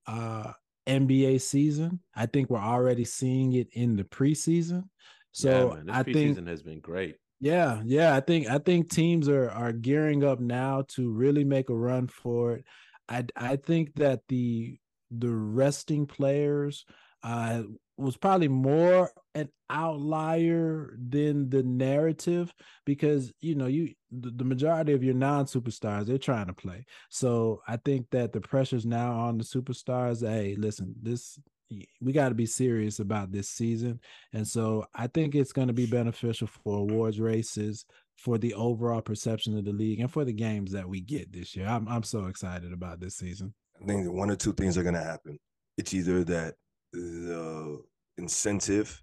uh NBA season. I think we're already seeing it in the preseason. So yeah, man, I preseason think has been great. yeah, yeah, I think I think teams are are gearing up now to really make a run for it. I I think that the the resting players uh was probably more an outlier than the narrative because you know you the, the majority of your non-superstars they're trying to play. So I think that the pressure's now on the superstars. Hey, listen, this we got to be serious about this season. And so I think it's going to be beneficial for awards races, for the overall perception of the league, and for the games that we get this year. I'm I'm so excited about this season. I think one or two things are going to happen. It's either that the incentive,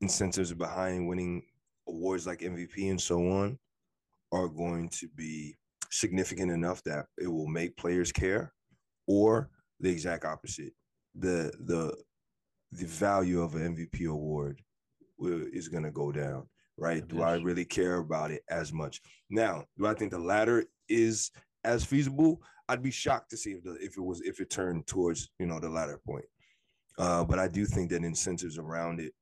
incentives behind winning awards like MVP and so on, are going to be significant enough that it will make players care, or the exact opposite. The the the value of an MVP award will, is going to go down, right? Do I really care about it as much? Now, do I think the latter is as feasible? I'd be shocked to see if the if it was if it turned towards you know the latter point. Uh, but I do think that incentives around it,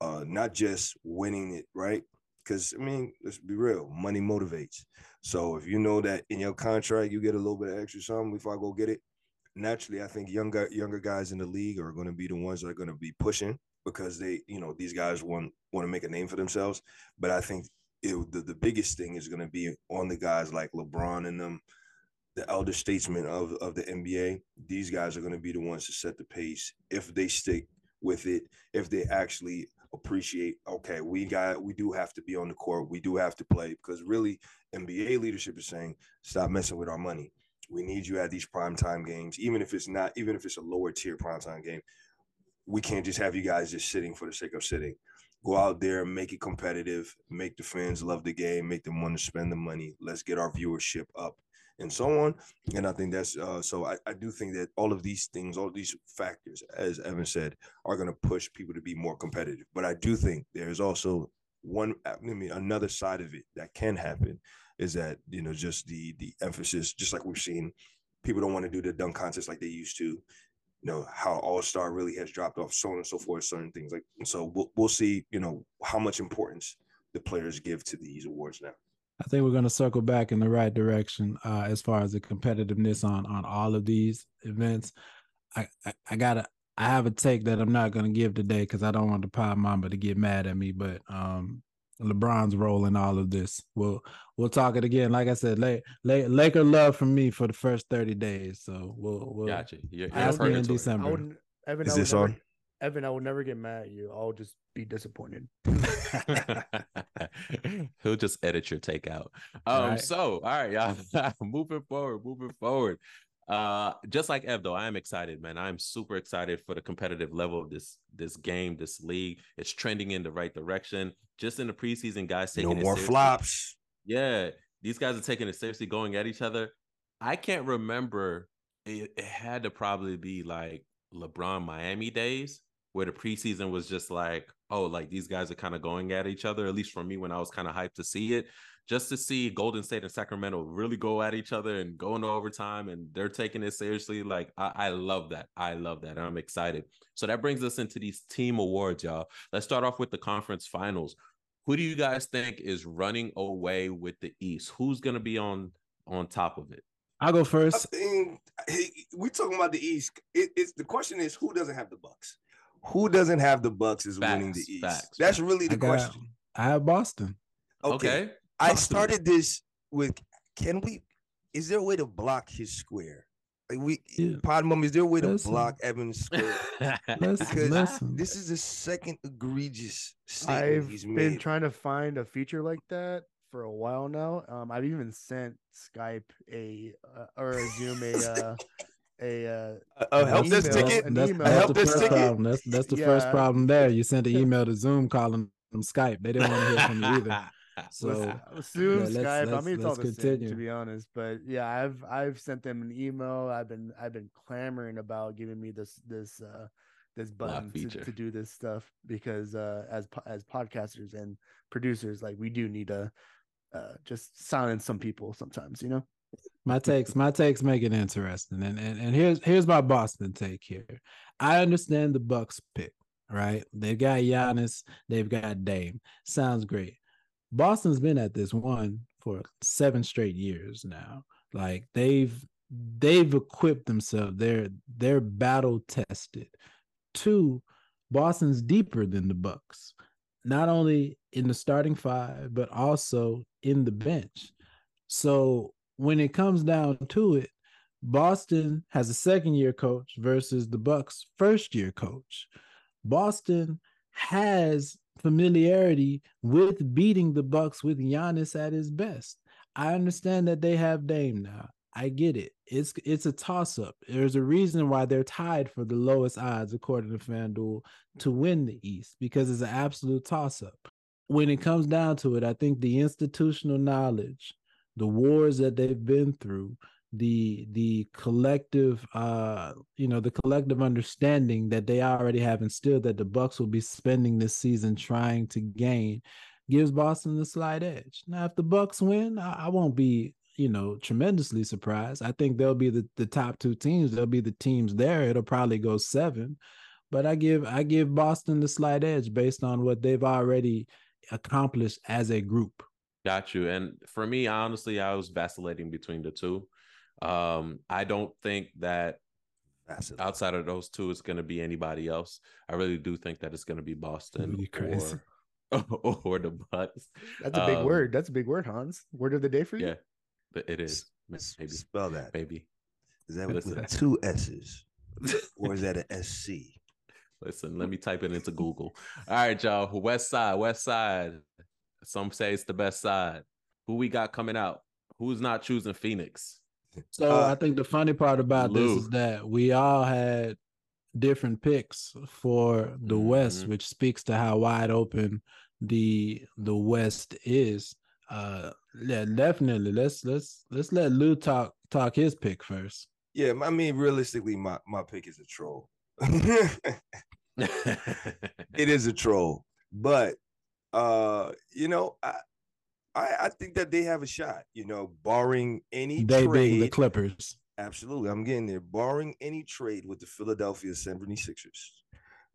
uh, not just winning it, right? Because I mean, let's be real, money motivates. So if you know that in your contract you get a little bit of extra something before I go get it, naturally, I think younger younger guys in the league are going to be the ones that are going to be pushing because they, you know, these guys want want to make a name for themselves. But I think it, the the biggest thing is going to be on the guys like LeBron and them, the elder statesmen of of the NBA. These guys are going to be the ones to set the pace if they stick with it. If they actually appreciate, okay, we got we do have to be on the court, we do have to play because really NBA leadership is saying stop messing with our money. We need you at these primetime games, even if it's not, even if it's a lower tier primetime game. We can't just have you guys just sitting for the sake of sitting. Go out there, make it competitive, make the fans love the game, make them want to spend the money. Let's get our viewership up and so on. And I think that's uh, so. I, I do think that all of these things, all these factors, as Evan said, are going to push people to be more competitive. But I do think there's also one, I mean, another side of it that can happen is that you know just the the emphasis, just like we've seen, people don't want to do the dunk contest like they used to. You know how All Star really has dropped off, so on and so forth, certain things like. So we'll we'll see. You know how much importance the players give to these awards now. I think we're going to circle back in the right direction uh, as far as the competitiveness on on all of these events. I, I, I gotta I have a take that I'm not gonna give today because I don't want the pod mama to get mad at me. But um, LeBron's role in all of this. We'll we'll talk it again. Like I said, lay, lay, Laker love from me for the first 30 days. So we'll we'll Gotcha. You're, you're ask me in purgatory. I December. wouldn't. Evan, Is I would this never, on? Evan, I would never get mad at you. I'll just be disappointed. He'll just edit your take out. Um, Right. so all right, y'all. moving forward, moving forward. Uh, just like Ev, though, I am excited, man. I'm super excited for the competitive level of this this game, this league. It's trending in the right direction. Just in the preseason, guys taking No more seriously. flops. Yeah, these guys are taking it seriously, going at each other. I can't remember. It, it had to probably be like LeBron Miami days where the preseason was just like, oh, like these guys are kind of going at each other. At least for me, when I was kind of hyped to see it, just to see Golden State and Sacramento really go at each other and go into overtime, and they're taking it seriously. Like I, I love that. I love that. And I'm excited. So that brings us into these team awards, y'all. Let's start off with the conference finals. Who do you guys think is running away with the East? Who's gonna be on on top of it? I'll go I first. think hey, we talking about the East. It, it's the question is who doesn't have the Bucks? Who doesn't have the Bucks is winning the East. facts, That's facts. really the I got question. I have Boston. Okay. I Talk to started this with can we is there a way to block his square? Like we Yeah. pod mom, is there a way to block Evan's square? Listen, Because listen. this is the second egregious statement I've he's been trying to find a feature like that for a while now. Um, I've even sent Skype a uh, or a Zoom a uh, a uh, A- a help email, desk ticket. That's, email. that's help the desk first ticket. problem. That's that's the first problem there. You sent an email to Zoom calling them Skype. They didn't want to hear from you either. So uh, Zoom, yeah, let's- Skype. I let's- mean, it's all let's the same, to be honest. But yeah, I've I've sent them an email. I've been I've been clamoring about giving me this this uh this Block button to, to do this stuff because uh as as podcasters and producers, like we do need to uh just silence some people sometimes, you know. My takes my takes make it interesting. And, and and here's here's my boston take here. I understand the bucks pick right? They've got Giannis, they've got dame. Sounds great. Boston's been at this one for seven straight years now. Like they've they've equipped themselves. They're they're battle tested. Two boston's deeper than the bucks not only in the starting five but also in the bench. So when it comes down to it, Boston has a second year coach versus the Bucks first year coach. Boston has familiarity with beating the Bucks with Giannis at his best. I understand that they have Dame now. I get it. It's it's a toss up. There's a reason why they're tied for the lowest odds according to FanDuel to win the East because it's an absolute toss up. When it comes down to it, I think the institutional knowledge the wars that they've been through the the collective uh you know the collective understanding that they already have instilled that the bucks will be spending this season trying to gain gives boston the slight edge. Now if the bucks win i, I won't be you know tremendously surprised. I think they'll be the, the top two teams. They'll be the teams there. It'll probably go seven but i give i give boston the slight edge based on what they've already accomplished as a group Got you. And for me, honestly, I was vacillating between the two. Um, I don't think that Vacillate. outside of those two, it's going to be anybody else. I really do think that it's going to be Boston or or the Bucks. That's a big Um, word. That's a big word, Hans. Word of the day for you. Yeah, but it is maybe Spell that. maybe. Is that with two S's? or is that an SC? Listen, let me type it into Google. All right, y'all. West Side, West Side. Some say it's the best side. Who we got coming out? Who's not choosing Phoenix? So Uh, I think the funny part about Lou. this is that we all had different picks for the West, Mhm. which speaks to how wide open the the West is. Uh yeah, definitely. Let's let's let's let Lou talk talk his pick first. Yeah, I mean, realistically, my, my pick is a troll. it is a troll, but uh, you know, I, I I think that they have a shot. You know, barring any They trade, being the Clippers. absolutely, I'm getting there. Barring any trade with the Philadelphia 76ers,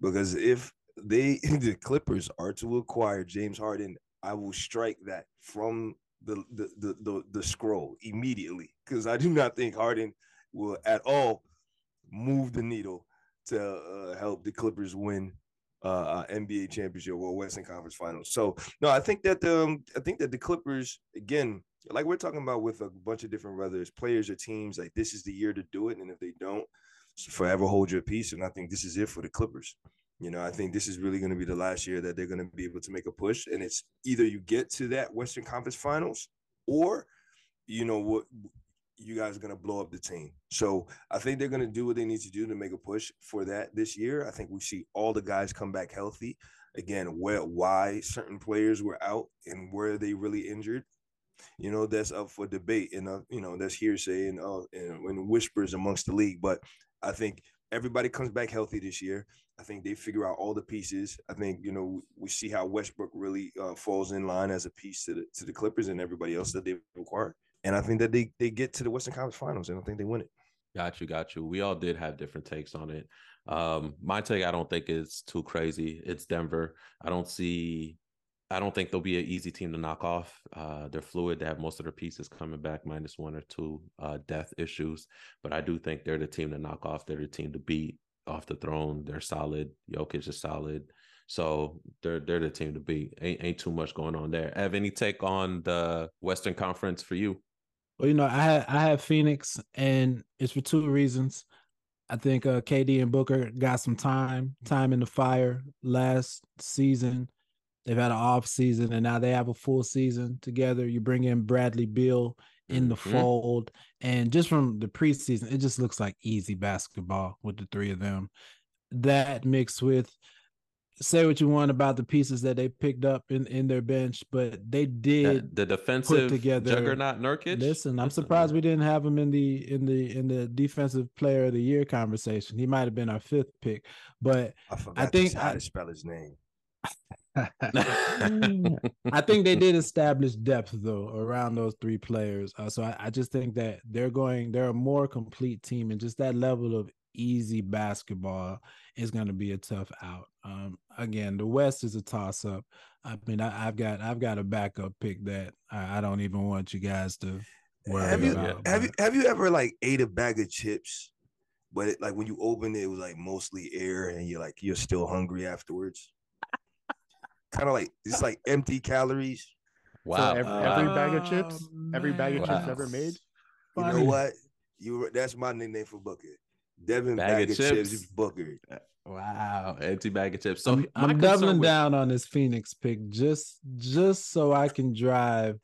because if they the Clippers are to acquire James Harden, I will strike that from the the the the, the scroll immediately because I do not think Harden will at all move the needle to uh, help the Clippers win uh, uh, NBA championship or Western Conference Finals. So no, I think that the um, I think that the Clippers again, like we're talking about with a bunch of different whether it's players or teams, like this is the year to do it, and if they don't, forever hold your peace. And I think this is it for the Clippers. You know, I think this is really going to be the last year that they're going to be able to make a push, and it's either you get to that Western Conference Finals, or you know what you guys are going to blow up the team. So I think they're going to do what they need to do to make a push for that this year. I think we see all the guys come back healthy. Again, where why certain players were out and where they really injured, you know, that's up for debate and uh, you know that's hearsay and uh, and, and whispers amongst the league. But I think everybody comes back healthy this year. I think they figure out all the pieces. I think you know we see how Westbrook really uh, falls in line as a piece to the to the Clippers and everybody else that they've acquired and I think that they they get to the Western Conference Finals, and I think they win it. Got you, got you. We all did have different takes on it. Um, my take, I don't think is too crazy. It's Denver. I don't see. I don't think they'll be an easy team to knock off. Uh, they're fluid. They have most of their pieces coming back, minus one or two uh, death issues. But I do think they're the team to knock off. They're the team to beat off the throne. They're solid. Jokic is solid. So they're they're the team to beat. Ain't ain't too much going on there. Have any take on the Western Conference for you? Well, you know, I had I have Phoenix, and it's for two reasons. I think uh, KD and Booker got some time, time in the fire last season. They've had an off season, and now they have a full season together. You bring in Bradley Beal in the mm-hmm. fold, and just from the preseason, it just looks like easy basketball with the three of them. That mixed with say what you want about the pieces that they picked up in, in their bench, but they did the defensive together juggernaut Nurkic. Listen, I'm surprised we didn't have him in the in the in the defensive player of the year conversation. He might have been our fifth pick, but I, I think how to spell his name. I think they did establish depth though around those three players. Uh, so I, I, just think that they're going, they're a more complete team, and just that level of easy basketball is going to be a tough out. Um, again, the West is a toss up. I mean, I, have got I've got a backup pick that I, I, don't even want you guys to worry have you, about. Have you have you ever like ate a bag of chips, but it, like when you open it, it was like mostly air, and you're like you're still hungry afterwards. kind of like it's like empty calories. Wow! So every, every bag of chips, every bag of wow. chips ever made. You know what? You that's my nickname for bucket. Devin bag, bag of, chips. chips. Booker. Wow, empty bag of chips. So I'm, I'm doubling with... down on this Phoenix pick just just so I can drive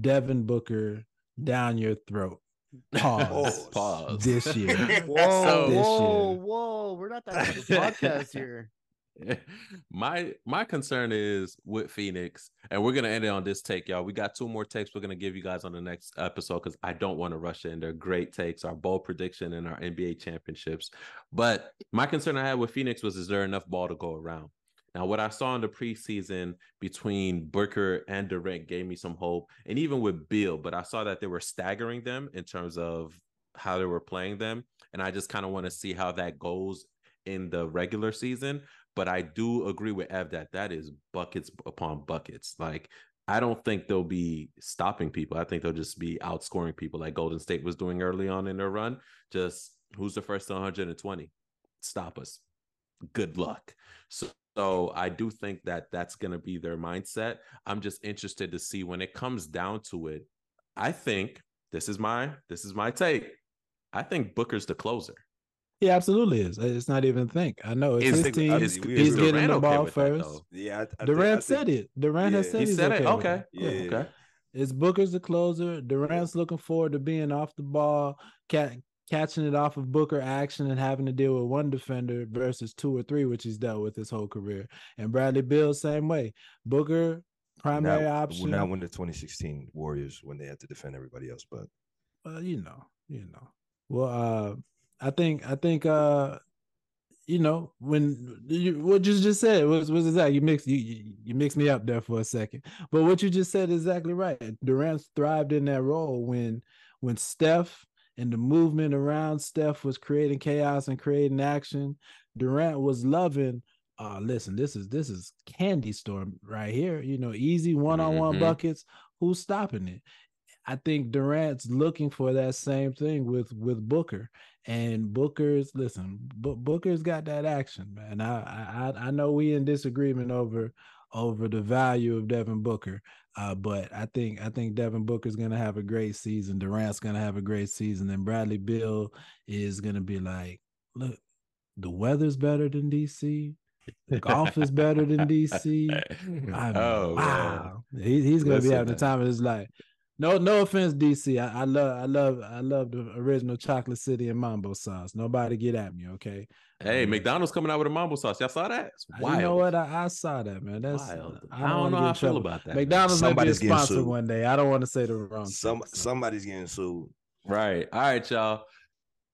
Devin Booker down your throat. Pause. Pause. This year. whoa, so, this whoa, year. whoa. We're not that kind of podcast here. my my concern is with Phoenix, and we're gonna end it on this take, y'all. We got two more takes we're gonna give you guys on the next episode because I don't want to rush in. They're great takes, our bold prediction and our NBA championships. But my concern I had with Phoenix was is there enough ball to go around? Now, what I saw in the preseason between Booker and Durant gave me some hope, and even with Beal, but I saw that they were staggering them in terms of how they were playing them. And I just kind of want to see how that goes in the regular season. But I do agree with Ev that that is buckets upon buckets. Like I don't think they'll be stopping people. I think they'll just be outscoring people like Golden State was doing early on in their run. Just who's the first 120? Stop us. Good luck. So, so I do think that that's going to be their mindset. I'm just interested to see when it comes down to it. I think this is my this is my take. I think Booker's the closer. He absolutely is. It's not even think. I know it's is his team. Is, he's getting the ball first. yeah, I, I Durant think, said it. Durant yeah, has said it. he said okay it. Okay. Yeah. Okay. It's Booker's the closer. Durant's looking forward to being off the ball, cat, catching it off of Booker action and having to deal with one defender versus two or three, which he's dealt with his whole career. And Bradley Beal, same way. Booker, primary not, option. Not when the 2016 Warriors when they had to defend everybody else, but well, you know, you know. Well, uh, I think I think uh you know, when you, what you just said was was exactly you mixed you you mixed me up there for a second. But what you just said is exactly right. Durant thrived in that role when when Steph and the movement around Steph was creating chaos and creating action. Durant was loving. Uh, listen, this is this is candy store right here. You know, easy one on one buckets. Who's stopping it? I think Durant's looking for that same thing with with Booker. And Booker's listen, B- Booker's got that action, man. I I I know we in disagreement over over the value of Devin Booker. Uh, but I think I think Devin Booker's gonna have a great season. Durant's gonna have a great season. And Bradley Beal is gonna be like, look, the weather's better than DC. The golf is better than DC. I mean, oh, wow. He, he's gonna Listen, be having the time of his life. No, no offense, DC. I, I love, I love, I love the original chocolate city and mambo sauce. Nobody get at me, okay? Hey, Um, McDonald's coming out with a mambo sauce. Y'all saw that? It's wild. You know what? I, I saw that, man. That's Wild. I I don't, don't know get how I feel trouble. about that. man. McDonald's may be a Somebody's getting sponsor one day. I don't want to say the wrong. Some thing, so. somebody's getting sued. Right. All right, y'all.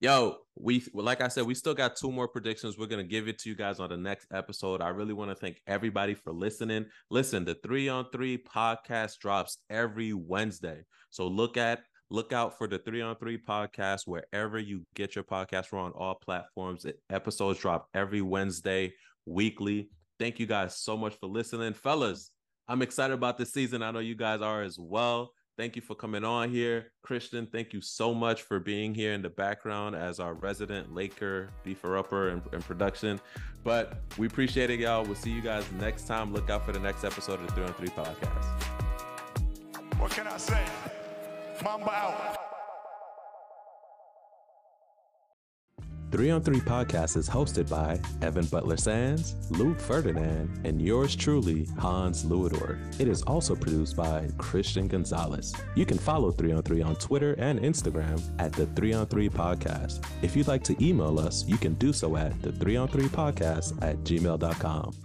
Yo, we like I said, we still got two more predictions. We're gonna give it to you guys on the next episode. I really want to thank everybody for listening. Listen, the three on three podcast drops every Wednesday. So look at look out for the three on three podcast wherever you get your podcast. We're on all platforms. Episodes drop every Wednesday, weekly. Thank you guys so much for listening, fellas. I'm excited about this season. I know you guys are as well. Thank you for coming on here. Christian, thank you so much for being here in the background as our resident Laker beefer upper and, production. But we appreciate it, y'all. We'll see you guys next time. Look out for the next episode of the 3 on 3 podcast. What can I say? Mamba out. 3 on 3 podcast is hosted by Evan Butler Sands, Luke Ferdinand, and yours truly, Hans Luidor. It is also produced by Christian Gonzalez. You can follow 3 on 3 on Twitter and Instagram at the 3 on 3 podcast. If you'd like to email us, you can do so at the 3 on 3 podcast at gmail.com.